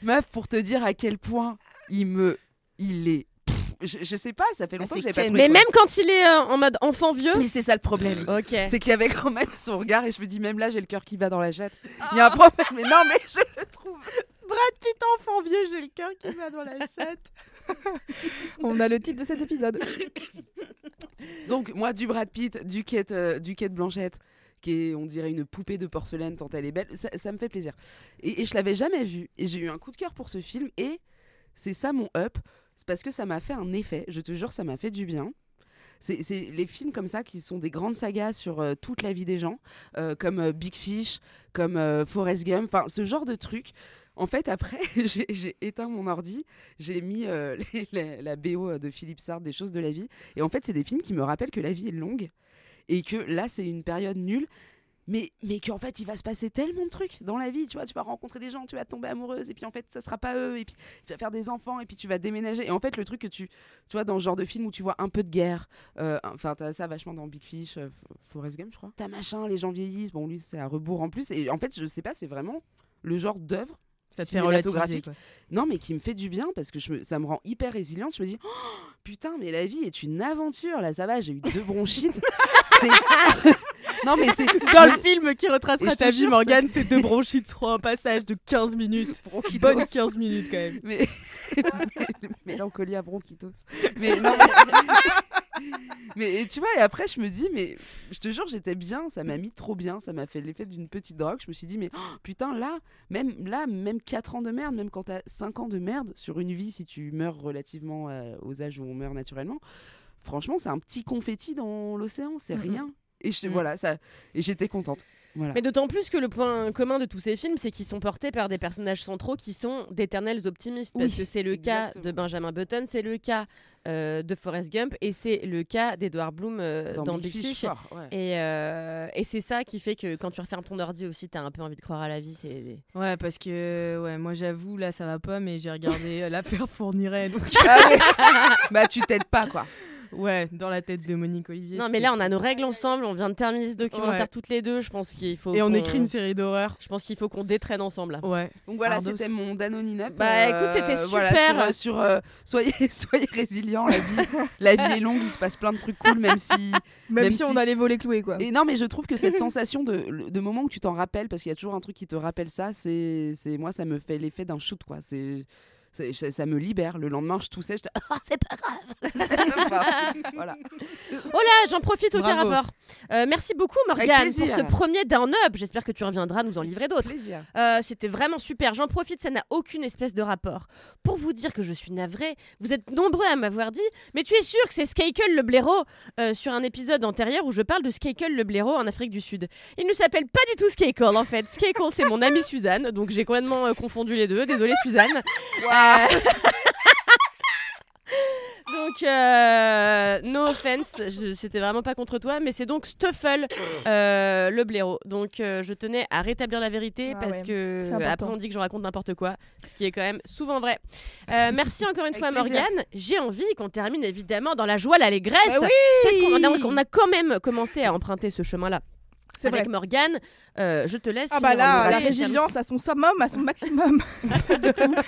meuf pour te dire à quel point il me il est pff, je, je sais pas ça fait longtemps que c'est j'ai pas trouvé Mais même quand il est euh, en mode enfant vieux. mais c'est ça le problème Ok. c'est qu'il y avait quand même son regard et je me dis même là j'ai le cœur qui bat dans la chatte. Il y a un problème mais non mais je le trouve. Brad Pitt enfant vieux, j'ai le cœur qui va dans la chatte. On a le titre de cet épisode. Donc moi du Brad Pitt, du Kate, euh, du Kate Blanchett qui est on dirait une poupée de porcelaine tant elle est belle, ça, me fait plaisir. Et, et je l'avais jamais vu et j'ai eu un coup de cœur pour ce film et c'est ça mon up, c'est parce que ça m'a fait un effet, je te jure ça m'a fait du bien. c'est les films comme ça qui sont des grandes sagas sur euh, toute la vie des gens, euh, comme euh, Big Fish, comme Forrest Gump, enfin ce genre de trucs. En fait, après, j'ai éteint mon ordi, j'ai mis la BO de Philippe Sartre, des choses de la vie. Et en fait, c'est des films qui me rappellent que la vie est longue et que là, c'est une période nulle. Mais, mais qu'en fait, il va se passer tellement de trucs dans la vie. Tu vois, tu vas rencontrer des gens, tu vas tomber amoureuse, et puis en fait, ça sera pas eux, et puis tu vas faire des enfants, et puis tu vas déménager. Et en fait, le truc que tu, tu vois, dans ce genre de film où tu vois un peu de guerre, euh, enfin, t'as ça vachement dans Big Fish, euh, Forrest Gump, je crois. T'as machin, les gens vieillissent. Bon, lui, c'est à rebours en plus. Et en fait, je sais pas, c'est vraiment le genre d'œuvre Ça te fait relativiser. quoi. non, mais qui me fait du bien parce que je me- ça me rend hyper résiliente. Je me dis, Oh, putain, mais la vie est une aventure. Là, ça va, j'ai eu deux bronchites. C'est- non, mais c'est. Dans le film qui Et retracera ta vie, Morgane, ces deux bronchites seront un passage de 15 minutes. Bonne 15 minutes quand même. Mais. Mélancolie à bronchitos. Mais non, mais... mais et tu vois, et après, je me dis, mais je te jure, j'étais bien. Ça m'a mis trop bien. Ça m'a fait l'effet d'une petite drogue. Je me suis dit, mais oh, putain, là, même là, même 4 ans de merde, même quand t'as 5 ans de merde sur une vie, si tu meurs relativement euh, aux âges où on meurt naturellement, franchement, c'est un petit confetti dans l'océan. C'est rien. Et je, Mhm. voilà, ça. Et j'étais contente. Voilà. Mais d'autant plus que le point commun de tous ces films, c'est qu'ils sont portés par des personnages centraux qui sont d'éternels optimistes. Parce Oui, que c'est le cas de Benjamin Button, c'est le cas euh, de Forrest Gump et c'est le cas d'Edward Bloom euh, dans, Big Fish. fort, ouais. Et, euh, et c'est ça qui fait que quand tu refermes ton ordi aussi, t'as un peu envie de croire à la vie. C'est Ouais, parce que ouais, moi j'avoue, là ça va pas, mais j'ai regardé l'affaire Fourniret. Donc... Ah bah, tu t'aides pas, quoi. Ouais, dans la tête de Monique Olivier. non, mais là on a nos règles ensemble. On vient de terminer ce documentaire Ouais. toutes les deux. Je pense qu'il faut. Et on écrit une série d'horreur. Je pense qu'il faut qu'on détraîne ensemble. là. Ouais. Donc voilà, c'était mon Danone. Bah, écoute, c'était voilà, super. sur, euh, sur, euh, soyez, soyez résilients, la vie, la vie est longue, il se passe plein de trucs cool, même si. Même, Même si, si- on a les volets cloués, quoi. Et non, mais je trouve que cette sensation de, de moment où tu t'en rappelles, parce qu'il y a toujours un truc qui te rappelle ça, c'est, c'est moi, ça me fait l'effet d'un shoot, quoi. C'est- ça, ça me libère. Le lendemain, je toussais, je te... Ah, c'est pas grave. Voilà. Oh là, j'en profite Bravo. rapport. Euh, merci beaucoup Morgane pour ce premier Down Up. J'espère que tu reviendras nous en livrer d'autres. Euh, C'était vraiment super. J'en profite, ça n'a aucune espèce de rapport. Pour vous dire que je suis navrée, vous êtes nombreux à m'avoir dit Mais tu es sûr que c'est Skakel le blaireau euh, sur un épisode antérieur où je parle de Skakel le blaireau en Afrique du Sud. Il ne s'appelle pas du tout Skakel en fait. Skakel, c'est mon amie Suzanne, donc j'ai complètement euh, confondu les deux. Désolée Suzanne. Euh, Donc, euh, no offense, c'était vraiment pas contre toi, mais c'est donc Stuffle, euh, le blaireau. Donc, euh, je tenais à rétablir la vérité Ah parce ouais, que après on dit que je raconte n'importe quoi, ce qui est quand même souvent vrai. Euh, merci encore une Avec fois, plaisir. Morgane. J'ai envie qu'on termine évidemment dans la joie, l'allégresse. Bah oui C'est ce qu'on a, on a quand même commencé à emprunter ce chemin-là. C'est Avec vrai. Morgane, euh, je te laisse. Ah bah là, la résilience à son summum, à son maximum.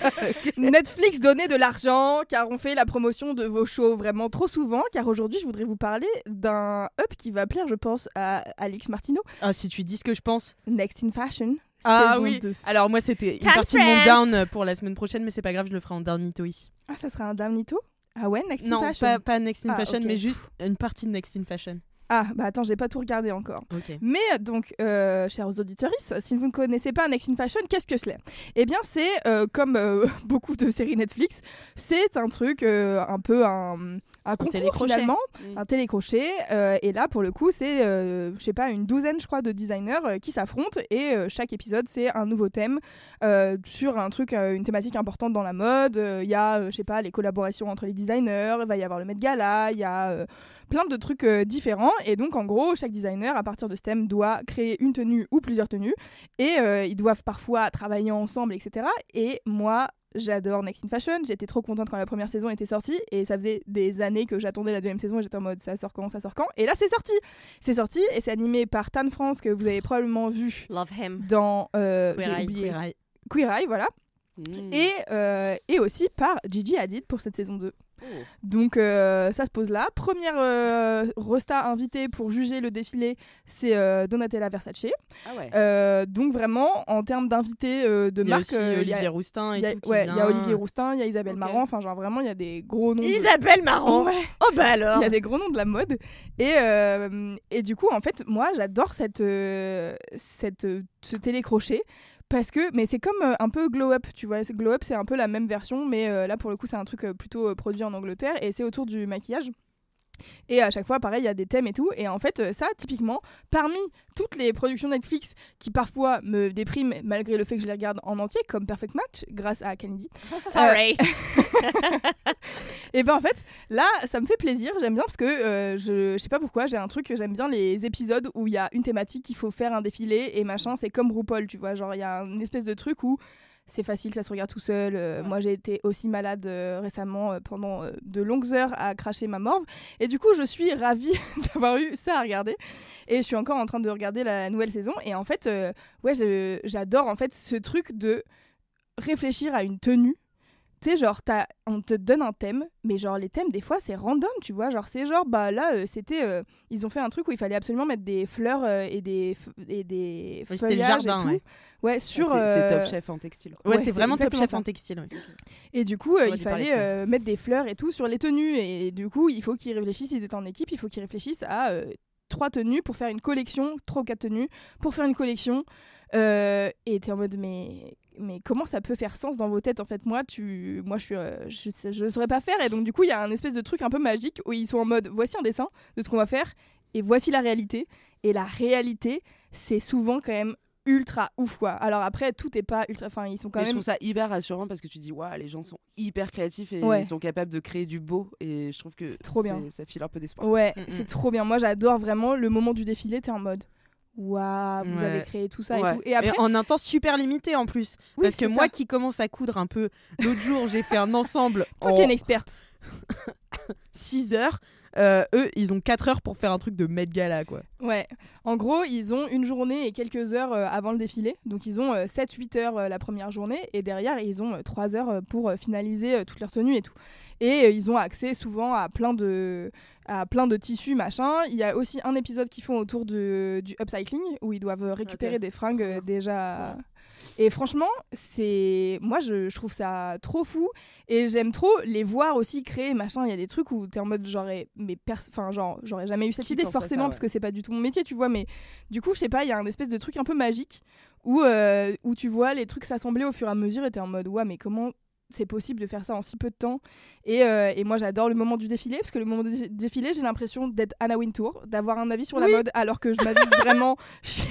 Netflix donnait de l'argent car on fait la promotion de vos shows vraiment trop souvent. Car aujourd'hui, je voudrais vous parler d'un up qui va plaire, je pense, à Alix Martineau. Ah, si tu dis ce que je pense. Next in Fashion. Ah oui. 2. Alors moi c'était une partie de mon down pour la semaine prochaine, mais c'est pas grave, je le ferai en down mytho ici. Ah, ça sera un Damnito Ah ouais, Next in Non, Fashion. pas, pas Next in Ah, Fashion, mais juste une partie de Next in Fashion. Ah, bah attends, j'ai pas tout regardé encore. Mais donc, euh, chers auditeurs, si vous ne connaissez pas Next in Fashion, qu'est-ce que c'est? Eh bien, c'est euh, comme euh, beaucoup de séries Netflix, c'est un truc un peu un, un concours finalement, Mm. un télécrochet. euh, et là, pour le coup, c'est, euh, je sais pas, une douzaine, je crois, de designers euh, qui s'affrontent et euh, chaque épisode, c'est un nouveau thème euh, sur un truc, euh, une thématique importante dans la mode. Il y a, euh, je sais pas, les collaborations entre les designers, il va y avoir le Met Gala, il y a euh, plein de trucs euh, différents. Et donc, en gros, chaque designer, à partir de ce thème, doit créer une tenue ou plusieurs tenues. Et euh, ils doivent parfois travailler ensemble, etc. Et moi, j'adore Next in Fashion. J'étais trop contente quand la première saison était sortie. Et ça faisait des années que j'attendais la deuxième saison. J'étais en mode, ça sort quand, ça sort quand? Et là, c'est sorti. C'est sorti et c'est animé par Tan France, que vous avez probablement vu Love him. dans euh, Queer j'ai Eye, oublié. Queer Eye. Queer Eye, voilà. Mm. Et, euh, et aussi par Gigi Hadid pour cette saison 2. Oh. Donc euh, ça se pose là. Première euh, Rosta invitée pour juger le défilé, c'est euh, Donatella Versace. Ah ouais. Euh, donc vraiment, en termes d'invités de Il y a marque, aussi il y a- Olivier Roustin et il y a- tout qui ouais, il y a vient. Olivier Roustin, il y a Isabelle Ok. Marant, enfin genre vraiment il y a des gros noms. de- Isabelle Marant. Ouais. Oh bah alors. Il y a des gros noms de la mode. Et, et du coup, en fait, moi, j'adore cette, cette, ce télécrochet. Parce que, mais c'est comme euh, un peu Glow Up, tu vois. Glow Up, c'est un peu la même version, mais euh, là, pour le coup, c'est un truc euh, plutôt produit en Angleterre et c'est autour du maquillage. Et à chaque fois, pareil, il y a des thèmes et tout. Et en fait, euh, ça, typiquement, parmi toutes les productions Netflix qui parfois me dépriment malgré le fait que je les regarde en entier, comme Perfect Match, grâce à Kennedy, Sorry. et ben en fait, là, ça me fait plaisir. J'aime bien parce que euh, je, je sais pas pourquoi, j'ai un truc j'aime bien les épisodes où il y a une thématique, il faut faire un défilé et machin. C'est comme RuPaul, tu vois. Genre, il y a une espèce de truc où c'est facile, ça se regarde tout seul. Euh, Moi, j'ai été aussi malade euh, récemment euh, pendant de longues heures à cracher ma morve. Et du coup, je suis ravie d'avoir eu ça à regarder. Et je suis encore en train de regarder la nouvelle saison. Et en fait, ouais, j'adore en fait ce truc de réfléchir à une tenue. Tu sais, genre, t'as- on te donne un thème, mais genre, les thèmes, des fois, c'est random, tu vois. Genre, c'est genre, bah là, euh, c'était. euh, ils ont fait un truc où il fallait absolument mettre des fleurs euh, et des, f- et des Oui, c'était le feuillages jardin, tout. ouais. Ouais, sur. C'est c'est euh, Top Chef en textile. Ouais, Ouais, c'est c'est vraiment top exactement chef ça. en textile. ouais. Et du coup, euh, J'aurais il dû parler fallait de ça. euh, mettre des fleurs et tout sur les tenues. Et, du coup, il faut qu'ils réfléchissent, ils étaient en équipe, il faut qu'ils réfléchissent à euh, trois tenues pour faire une collection, trois ou quatre tenues pour faire une collection. Euh, et t'es en mode, mais, mais comment ça peut faire sens dans vos têtes En fait, moi, tu, moi je suis, euh, je, je saurais pas faire. Et donc, du coup, il y a un espèce de truc un peu magique où ils sont en mode, voici un dessin de ce qu'on va faire et voici la réalité. Et la réalité, c'est souvent quand même ultra ouf quoi. Alors après tout est pas ultra enfin ils sont quand Mais je même trouve ça hyper rassurant parce que tu dis, waouh, les gens sont hyper créatifs et Ouais. ils sont capables de créer du beau. Et je trouve que trop bien. ça file un peu d'espoir. Ouais, Mm, mm. c'est trop bien. Moi, j'adore vraiment le moment du défilé. T'es en mode, waouh, vous Ouais. avez créé tout ça Ouais. et tout. Et après, Et en un temps super limité en plus. oui, Parce que moi ça. qui commence à coudre un peu, l'autre jour j'ai fait un ensemble toi en qui es une experte, 6 heures. Euh, eux, ils ont 4 heures pour faire un truc de Met Gala quoi. ouais. En gros, ils ont une journée et quelques heures euh, avant le défilé. Donc, ils ont 7-8 heures euh, la première journée et derrière, ils ont 3 heures euh, pour euh, finaliser euh, toute leur tenue et tout. Et euh, ils ont accès souvent à plein de à plein de tissus machin. Il y a aussi un épisode qu'ils font autour de, du upcycling où ils doivent récupérer des fringues déjà. Et franchement, c'est moi je, je trouve ça trop fou et j'aime trop les voir aussi créer machin. Il y a des trucs où t'es en mode j'aurais mais enfin genre j'aurais jamais eu cette Qui idée ça, forcément ouais. parce que c'est pas du tout mon métier tu vois. Mais du coup je sais pas il y a un espèce de truc un peu magique où euh, où tu vois les trucs s'assembler au fur et à mesure et t'es en mode ouais mais comment c'est possible de faire ça en si peu de temps. Et, euh, et moi j'adore le moment du défilé parce que le moment du défilé j'ai l'impression d'être Anna Wintour d'avoir un avis sur la mode alors que je m'habille vraiment chez,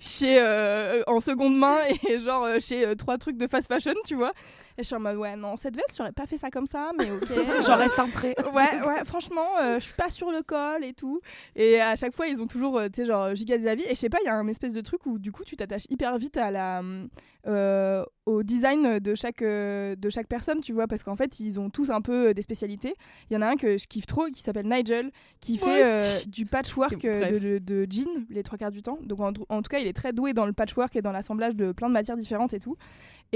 chez euh, en seconde main et genre euh, chez euh, trois trucs de fast fashion tu vois et je suis en mode ouais non cette veste j'aurais pas fait ça comme ça mais ok. J'aurais cintré. ouais ouais franchement euh, je suis pas sur le col et tout. Et à chaque fois ils ont toujours euh, tu sais genre giga des avis. Et je sais pas il y a un espèce de truc où du coup tu t'attaches hyper vite à la euh, au design de chaque euh, de chaque personne tu vois parce qu'en fait ils ont tous un peu des spécialités. Il y en a un que je kiffe trop qui s'appelle Nigel qui Moi fait euh, du patchwork de, de, de jeans les trois quarts du temps. Donc en, en tout cas il est très doué dans le patchwork et dans l'assemblage de plein de matières différentes et tout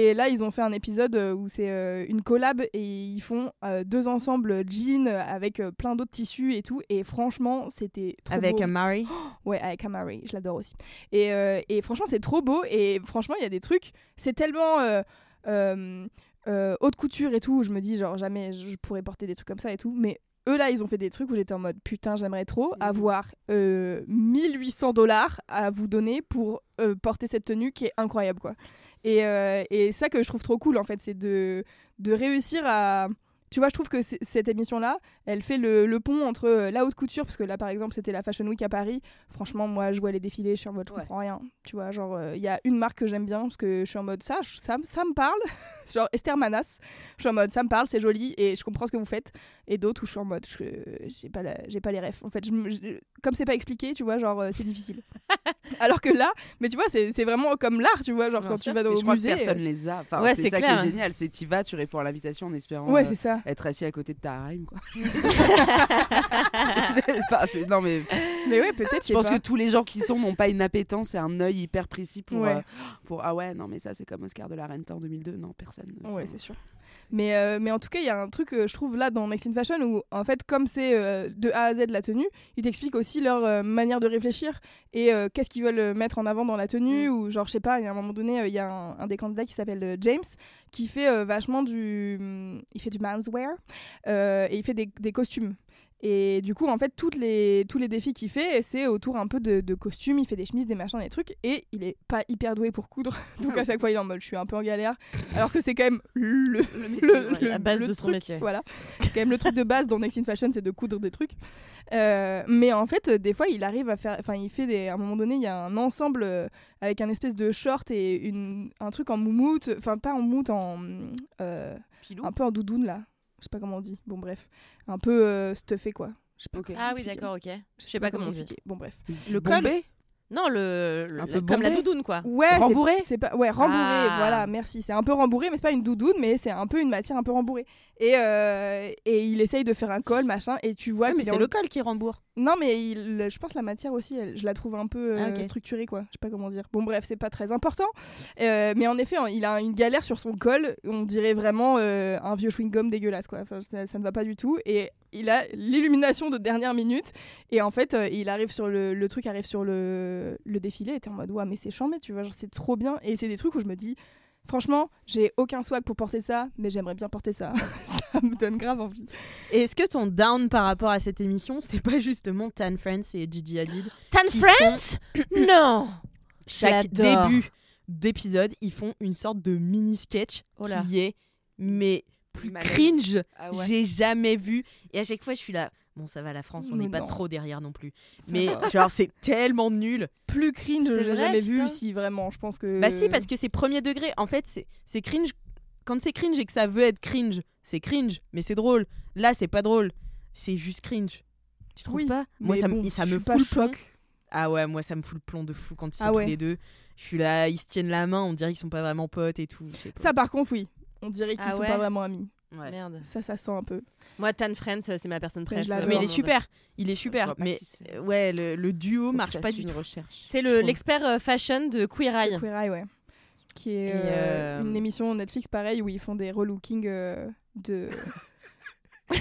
et là, ils ont fait un épisode euh, où c'est euh, une collab et ils font euh, deux ensembles jeans avec plein d'autres tissus et tout. Et franchement, c'était trop Avec beau. euh, Mary. Ouais, avec Amari, je l'adore aussi. Et, euh, et franchement, c'est trop beau. Et franchement, il y a des trucs. C'est tellement euh, euh, euh, haute couture et tout. où Je me dis, genre, jamais je pourrais porter des trucs comme ça et tout. Mais eux, là, ils ont fait des trucs où j'étais en mode, putain, j'aimerais trop avoir euh, 1800 dollars à vous donner pour euh, porter cette tenue qui est incroyable, quoi. Et, euh, et ça que je trouve trop cool, en fait, c'est de, de réussir à. Tu vois, je trouve que cette émission-là, elle fait le, le pont entre euh, la haute couture, parce que là, par exemple, c'était la Fashion Week à Paris. Franchement, moi, je vois les défilés, je suis en mode, je Ouais. comprends rien. Tu vois, genre, euh, il y a une marque que j'aime bien, parce que je suis en mode, ça, je- ça, ça me parle. genre, Esther Manas. Je suis en mode, ça me parle, c'est joli, et je comprends ce que vous faites. Et d'autres où je suis en mode, je- j'ai pas, la- j'ai pas les refs. En fait, je me- je- comme c'est pas expliqué, tu vois, genre, euh, c'est difficile. Alors que là, mais tu vois, c'est c'est vraiment comme l'art, tu vois, genre, Bien quand sûr. tu vas je crois musée. que personne les a. Enfin, Ouais, c'est c'est ça clair. qui est génial. C'est tu vas, tu réponds à l'invitation en espérant euh, Ouais, euh, c'est ça. être assis à côté de ta harem, quoi. Enfin, c'est- non, mais Mais ouais, peut-être, je pense que tous les gens qui sont n'ont pas une appétence et un œil hyper précis pour, Ouais. euh, pour ah ouais, non, mais ça, c'est comme Oscar de la Renta en 2002. Non, personne. Ouais, Enfin, c'est sûr. Mais, euh, mais en tout cas, il y a un truc, euh, je trouve, là, dans in Fashion, où, en fait, comme c'est euh, de A à Z la tenue, ils t'expliquent aussi leur euh, manière de réfléchir et qu'est-ce qu'ils veulent mettre en avant dans la tenue, ou genre, je sais pas, il y a un moment donné, il y a un, un des candidats qui s'appelle James, qui fait vachement du... hum, Il fait du menswear, euh, et il fait des, des costumes. Et du coup, en fait, toutes les, tous les défis qu'il fait, c'est autour un peu de, de costumes. Il fait des chemises, des machins, des trucs. Et il est pas hyper doué pour coudre. Donc à chaque fois, il est en mode je suis un peu en galère. Alors que c'est quand même le, Le métier, ouais, la base le de son métier. Voilà. C'est quand même le truc de base dans Next in Fashion, c'est de coudre des trucs. Euh, mais en fait, des fois, il arrive à faire. Enfin, il fait des. À un moment donné, il y a un ensemble euh, avec un espèce de short et une, un truc en moumoute. Enfin, pas en moumoute, en. euh, un peu en doudoune là. Je sais pas comment on dit. Bon, bref. Un peu euh, stuffé quoi. Je sais pas Ah oui, d'accord, ok. Je sais pas comment on dit. Bon, bref. Le bombé Non, le, le- Un la- peu comme la doudoune, quoi. Ouais, Rembourré c'est pas ouais rembourré Ah. voilà merci. C'est un peu rembourré mais c'est pas une doudoune mais c'est un peu une matière un peu rembourrée. Et euh, et il essaye de faire un col machin et tu vois Ouais, mais qu'il est c'est en- le col qui rembourre. non mais il, je pense la matière aussi elle- je la trouve un peu euh, Ah, structurée quoi. Je sais pas comment dire. Bon bref c'est pas très important. Euh, mais en effet hein, il a une galère sur son col. On dirait vraiment euh, un vieux chewing gum dégueulasse quoi. Enfin, ça, ça ne va pas du tout. Et il a l'illumination de dernière minute. Et en fait euh, il arrive sur le, le truc arrive sur le, le défilé et t'es en mode ouais mais c'est chambé tu vois genre c'est trop bien. Et c'est des trucs où je me dis franchement j'ai aucun swag pour porter ça mais j'aimerais bien porter ça. Ça me donne grave envie. Et est-ce que ton down par rapport à cette émission, c'est pas justement Tan Friends et Gigi Hadid Tan Qui Friends Non. Chaque début d'épisode, ils font une sorte de mini sketch Oh qui est mais plus Malaise. cringe. Ah ouais. J'ai jamais vu. Et à chaque fois, je suis là. Bon, ça va, la France, on n'est pas trop derrière non plus. Ça Mais va. genre, c'est tellement nul. plus cringe j'ai jamais vu si vraiment je pense que Bah si, parce que c'est premier degré. En fait, c'est c'est cringe. Quand c'est cringe et que ça veut être cringe, c'est cringe, mais c'est drôle. Là, c'est pas drôle. C'est juste cringe. Tu trouves Oui, pas Moi, ça, bon, me- ça me fout le plomb. choc. Ah ouais, moi, ça me fout le plomb de fou quand ils sont Ah ouais. tous les deux. Je suis là, ils se tiennent la main, on dirait qu'ils sont pas vraiment potes et tout. ça par contre oui on dirait qu'ils Ah sont ouais pas vraiment amis Ouais. Merde. ça ça sent un peu Moi, Tan Friends, euh, c'est ma personne préférée. Mais il est super, il est super. Mais euh, ouais, le, le duo Faut que marche pas du une tout. recherche. C'est le- l'expert euh, fashion de Queer Eye. Queer Eye, ouais qui est euh, euh, une émission Netflix pareil où ils font des relookings euh, de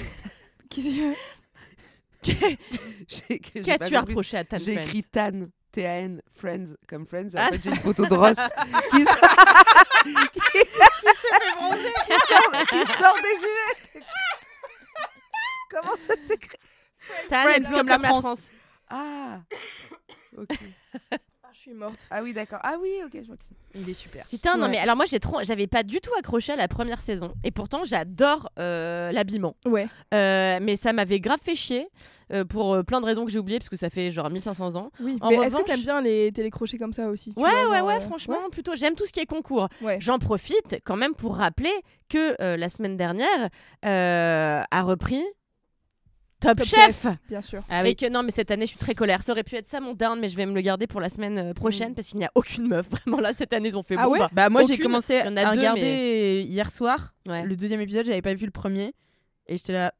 Qu'est-ce pas Qu'as-tu reproché à Tan J'ai Friends? Écrit Tan, T-A-N, Friends, comme Friends. Et Ah. en fait, j'ai une photo de Ross qui, qui... qui sort... qui sort des yeux. Comment ça s'écrit? Friends, comme, comme la France. Ah Ok. Ah, je suis morte Ah oui, d'accord. Ah oui, ok, je vois que c'est. Il est super. Putain, non, Ouais. mais alors moi, j'ai trop, j'avais pas du tout accroché à la première saison. Et pourtant, j'adore euh, l'habillement. ouais Euh, mais ça m'avait grave fait chier euh, pour euh, plein de raisons que j'ai oubliées, parce que ça fait genre 1500 ans. oui En mais est-ce que revanche- t'aimes bien les télécrochets comme ça aussi tu Ouais, vois, ouais, genre, ouais, euh, franchement, plutôt. J'aime tout ce qui est concours. ouais J'en profite quand même pour rappeler que euh, la semaine dernière euh, a repris Top, Top Chef. Chef. bien sûr Ah Et que non, mais cette année, je suis très colère. Ça aurait pu être ça mon down, mais je vais me le garder pour la semaine euh, prochaine Mm. parce qu'il n'y a aucune meuf. Vraiment, là, cette année, ils ont fait Ah bon, ouais? Bah, Bah moi j'ai commencé à deux, regarder hier soir ouais. le deuxième épisode, j'avais pas vu le premier et j'étais là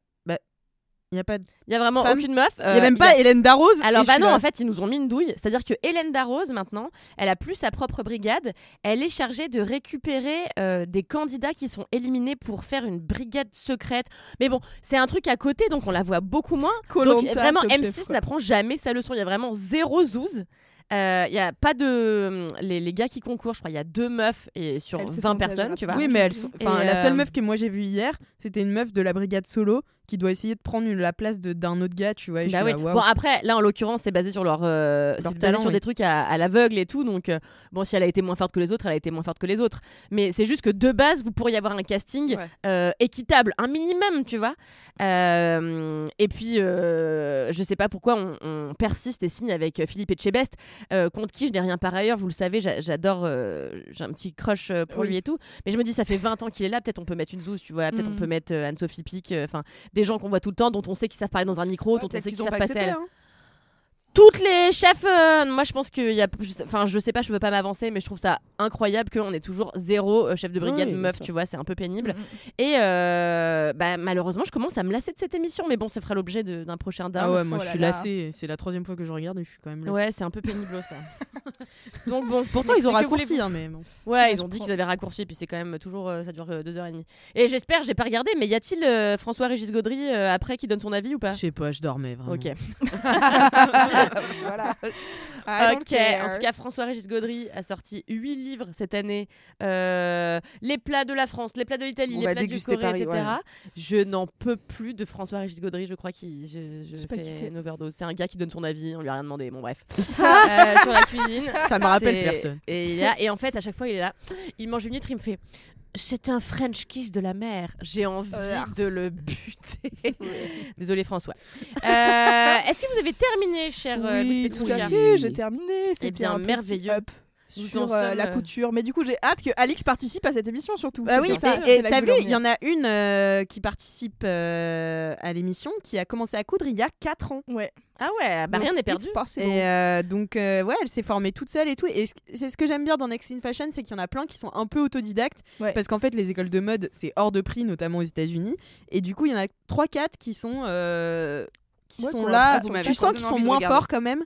il y a pas de... Y a vraiment Femme. aucune meuf. Il y a Euh, même pas Hélène Darroze. Alors bah non, là, en fait, ils nous ont mis une douille. C'est-à-dire que Hélène Darroze, maintenant, elle a plus sa propre brigade. Elle est chargée de récupérer euh, des candidats qui sont éliminés pour faire une brigade secrète. Mais bon, c'est un truc à côté, donc on la voit beaucoup moins. Donc vraiment, Top Chef, M6 quoi. n'apprend jamais sa leçon. Il y a vraiment zéro zouze. Euh, Il y a pas de les, les gars qui concourent, je crois, il y a deux meufs et sur Elles se 20 font personnes, plaisir tu vois. Oui, mais elles sont... enfin, la seule euh, meuf que moi j'ai vue hier, c'était une meuf de la brigade solo qui doit essayer de prendre une- la place d'un autre gars, tu vois. Bah oui. là. Bon après là en l'occurrence c'est basé sur leur, euh, c'est basé talent, sur oui. des trucs à, à l'aveugle et tout donc euh, bon si elle a été moins forte que les autres elle a été moins forte que les autres mais c'est juste que de base vous pourriez avoir un casting Ouais. euh, équitable un minimum tu vois Euh, et puis je sais pas pourquoi on, on persiste et signe avec Philippe Etchebest contre qui je n'ai rien par ailleurs vous le savez j'a- j'adore j'ai un petit crush pour Oui. lui et tout mais je me dis ça fait 20 ans qu'il est là peut-être on peut mettre une zouze tu vois peut-être on peut mettre Anne-Sophie Pic enfin des gens qu'on voit tout le temps dont on sait qu'ils savent parler dans un micro dont on sait qu'ils ont savent passer accepté. hein. Toutes les chefs, euh, moi je pense qu'il y a, enfin je sais pas, je peux pas m'avancer, mais je trouve ça incroyable qu'on ait toujours zéro euh, chef de brigade Oui, meuf, tu vois, c'est un peu pénible. Mm, Et euh, bah, malheureusement, je commence à me lasser de cette émission, mais bon, ça fera l'objet d'un prochain down. Ah ouais, moi Oh je suis lassée, c'est la troisième fois que je regarde et je suis quand même lassée. Ouais, c'est un peu pénible ça. Donc bon, Pourtant ils ont raccourci, hein, mais bon. Ouais, ils ont dit qu'ils avaient raccourci, puis c'est quand même toujours, euh, ça dure deux heures et demie. Et j'espère, j'ai pas regardé, mais y a-t-il François-Régis Gaudry après qui donne son avis ou pas? Je sais pas, je dormais vraiment. Ok. voilà. Ok, en tout cas, François-Régis Gaudry a sorti 8 livres cette année. Euh, les plats de la France, les plats de l'Italie, les plats du Corée, Paris, etc. Je n'en peux plus de François-Régis Gaudry. Je crois qu'il je, sais une overdose. C'est un gars qui donne son avis, on lui a rien demandé. Bon, bref. Euh, sur la cuisine. Ça me rappelle personne. Et, il est là- et en fait, à chaque fois, il est là. Il mange une huître, il me fait. C'est un French kiss de la mer. J'ai envie Euh. de le buter. Désolé François. Euh, Est-ce que vous avez terminé, cher euh, Louis Oui, tout Petrouilla à fait, j'ai terminé. C'était bien, un petit merveilleux. up sur euh, sommes, la euh, couture. Mais du coup, j'ai hâte que Alix participe à cette émission surtout. Bah oui, ça, et- t'as vu, il y en a une euh, qui participe euh, à l'émission qui a commencé à coudre il y a 4 ans. Ouais. Ah ouais, bah Donc, rien n'est perdu. possible. Et euh, donc, euh, ouais, elle s'est formée toute seule et tout. Et ce- c'est ce que j'aime bien dans Next in Fashion, c'est qu'il y en a plein qui sont un peu autodidactes. Ouais. Parce qu'en fait, les écoles de mode, c'est hors de prix, notamment aux États-Unis. Et du coup, il y en a 3-4 qui sont, euh, qui Ouais, sont là. Tu sens qu'ils sont moins forts quand même.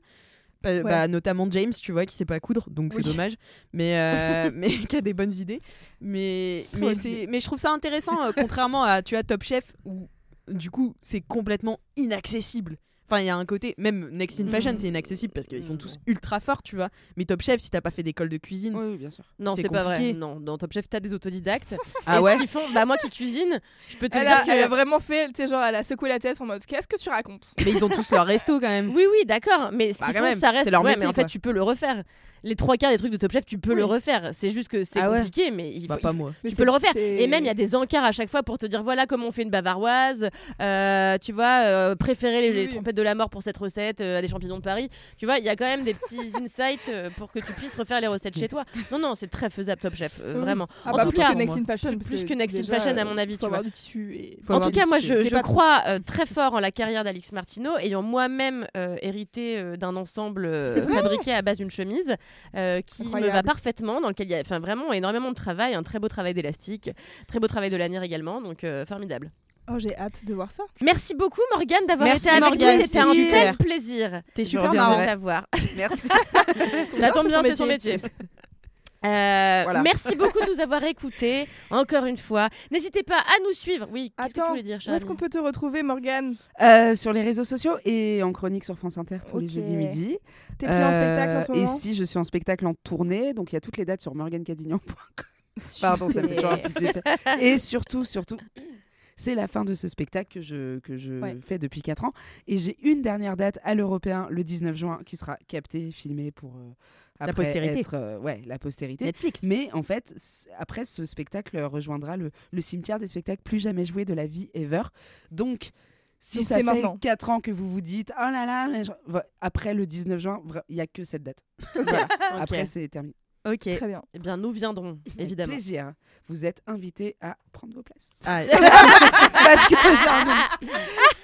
Bah, Ouais. bah, notamment James, tu vois, qui sait pas coudre, donc c'est dommage, mais, euh, mais qui a des bonnes idées. Mais, mais, mais je trouve ça intéressant, euh, contrairement à tu as Top Chef, où du coup c'est complètement inaccessible. Enfin, il y a un côté, même Next in Fashion, Mm. c'est inaccessible parce qu'ils sont Mm. tous ultra forts, tu vois. Mais Top Chef, si t'as pas fait d'école de cuisine, Oui, oui, bien sûr. Non, c'est pas vrai. Non, dans Top Chef, t'as des autodidactes. Ah et ouais ce qu'ils font, bah moi qui cuisine, je peux te Elle dire a, que. elle a vraiment fait, tu sais, genre, elle a secoué la tête en mode Qu'est-ce que tu racontes? Mais ils ont tous leur resto quand même. Oui, oui, d'accord, mais ce Bah, font, même, ça reste. c'est leur ouais, métier, mais en fait, quoi. tu peux le refaire. Les trois quarts des trucs de Top Chef, tu peux Oui. le refaire. C'est juste que c'est Ah ouais. compliqué, mais il faut, Bah, pas moi. Mais tu peux le refaire. Et même, il y a des encarts à chaque fois pour te dire voilà comment on fait une bavaroise. euh, tu vois, euh, préférer les, trompettes de la mort pour cette recette euh, à des champignons de Paris. Tu vois, il y a quand même des petits insights pour que tu puisses refaire les recettes chez toi. Non, non, c'est très faisable, Top Chef, euh, Oui. vraiment. Ah en bah, tout plus cas, que Next moi. in Fashion. Plus que Next in Fashion, à mon avis, Faut tu avoir vois. du tissu. Et... Faut en tout cas, moi, je, crois très fort en la carrière d'Alix Martineau, ayant moi-même hérité d'un ensemble fabriqué à base d'une chemise euh, qui me va parfaitement, dans lequel il y a enfin, vraiment énormément de travail, un très beau travail d'élastique, très beau travail de lanière également, donc euh, formidable. Oh, j'ai hâte de voir ça. Merci beaucoup Morgane d'avoir Merci, été avec Morgane, nous, c'était un tel plaisir. T'es super marrant. t'avoir. Merci. Ça tombe bien, c'est son métier. Euh, Voilà. Merci beaucoup de nous avoir écoutés encore une fois. N'hésitez pas à nous suivre. Oui, qu'est-ce que tu Attends, voulais dire, où cher est-ce qu'on peut te retrouver, Morgane Euh, sur les réseaux sociaux et en chronique sur France Inter tous les Ok. jeudis midi. T'es plus en spectacle en Euh, ce Et si je suis en spectacle en tournée, donc il y a toutes les dates sur morgancadignan.com. Pardon, ça me fait toujours un petit effet. Et surtout, surtout, c'est la fin de ce spectacle que je, que je Ouais. fais depuis 4 ans. Et j'ai une dernière date à l'Européen le 19 juin qui sera captée, filmée pour La postérité. être, euh, ouais, la postérité. Netflix. Mais en fait, après ce spectacle rejoindra le, le cimetière des spectacles plus jamais joués de la vie ever. Donc, si Donc ça c'est fait maintenant. 4 ans que vous vous dites oh là là, après le 19 juin, il y a que cette date. Voilà. Après, c'est terminé. Ok. Très bien. Eh bien, nous viendrons, évidemment. Avec plaisir. Vous êtes invités à prendre vos places. Ah, Parce que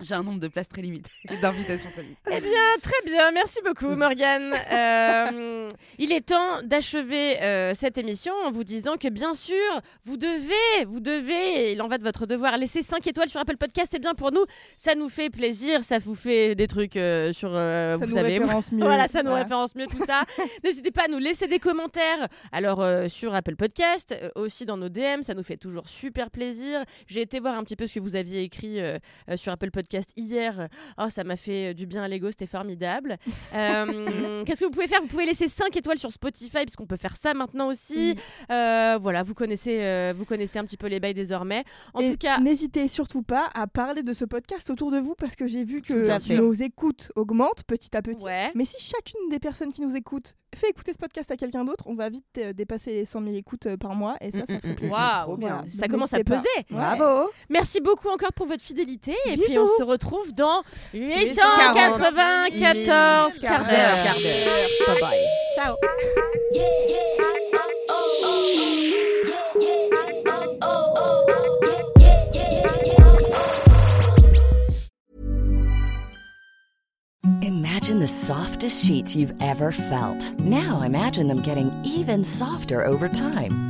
j'ai un nombre... de places très limité, d'invitations très limitées. Eh bien, très bien. Merci beaucoup, Morgane. Euh, il est temps d'achever euh, cette émission en vous disant que, bien sûr, vous devez, vous devez, et il en va de votre devoir, laisser 5 étoiles sur Apple Podcast. C'est bien pour nous. Ça nous fait plaisir. Ça vous fait des trucs euh, sur. euh, ça vous nous savez. référence mieux. Voilà, ça nous référence mieux tout ça. N'hésitez pas à nous laisser des commentaires. Alors euh, sur Apple Podcast, euh, aussi dans nos DM, ça nous fait toujours super plaisir. J'ai été voir un petit peu ce que vous aviez écrit euh, euh, sur Apple Podcast hier. Oh, ça m'a fait euh, du bien à l'ego, c'était formidable. Euh, Qu'est-ce que vous pouvez faire? Vous pouvez laisser 5 étoiles sur Spotify parce qu'on peut faire ça maintenant aussi. Euh, voilà, vous connaissez, euh, vous connaissez un petit peu les bails désormais. En Et tout cas, n'hésitez surtout pas à parler de ce podcast autour de vous parce que j'ai vu que fait. nos écoutes augmentent petit à petit. ouais. Mais si chacune des personnes qui nous écoutent fait écouter ce podcast à quelqu'un d'autre, on va vite dépasser les 100 000 écoutes par mois et ça, ça Mm, mm, plaisir. Waouh, trop bien. ça Donc commence à pas. peser. Ouais. Bravo Merci beaucoup encore pour votre fidélité. Et puis Bisous. on se retrouve dans 894 894 quart quart d'heure. d'heure. Quart d'heure. Bye bye. Ciao. Imagine the softest sheets you've ever felt. Now imagine them getting even softer over time.